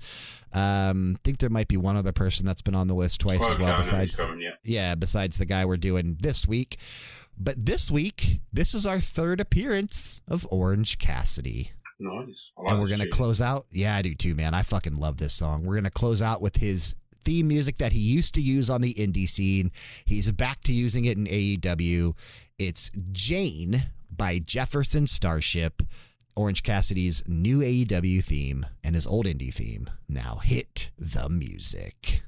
Um, I think there might be one other person that's been on the list twice as well. Besides, coming, yeah. yeah, besides the guy we're doing this week. But this week, this is our third appearance of Orange Cassidy. Nice. Like And we're going to close out. Yeah, I do too, man. I fucking love this song. We're going to close out with his theme music that he used to use on the indie scene. He's back to using it in AEW. It's Jane by Jefferson Starship, Orange Cassidy's new AEW theme and his old indie theme. Now hit the music.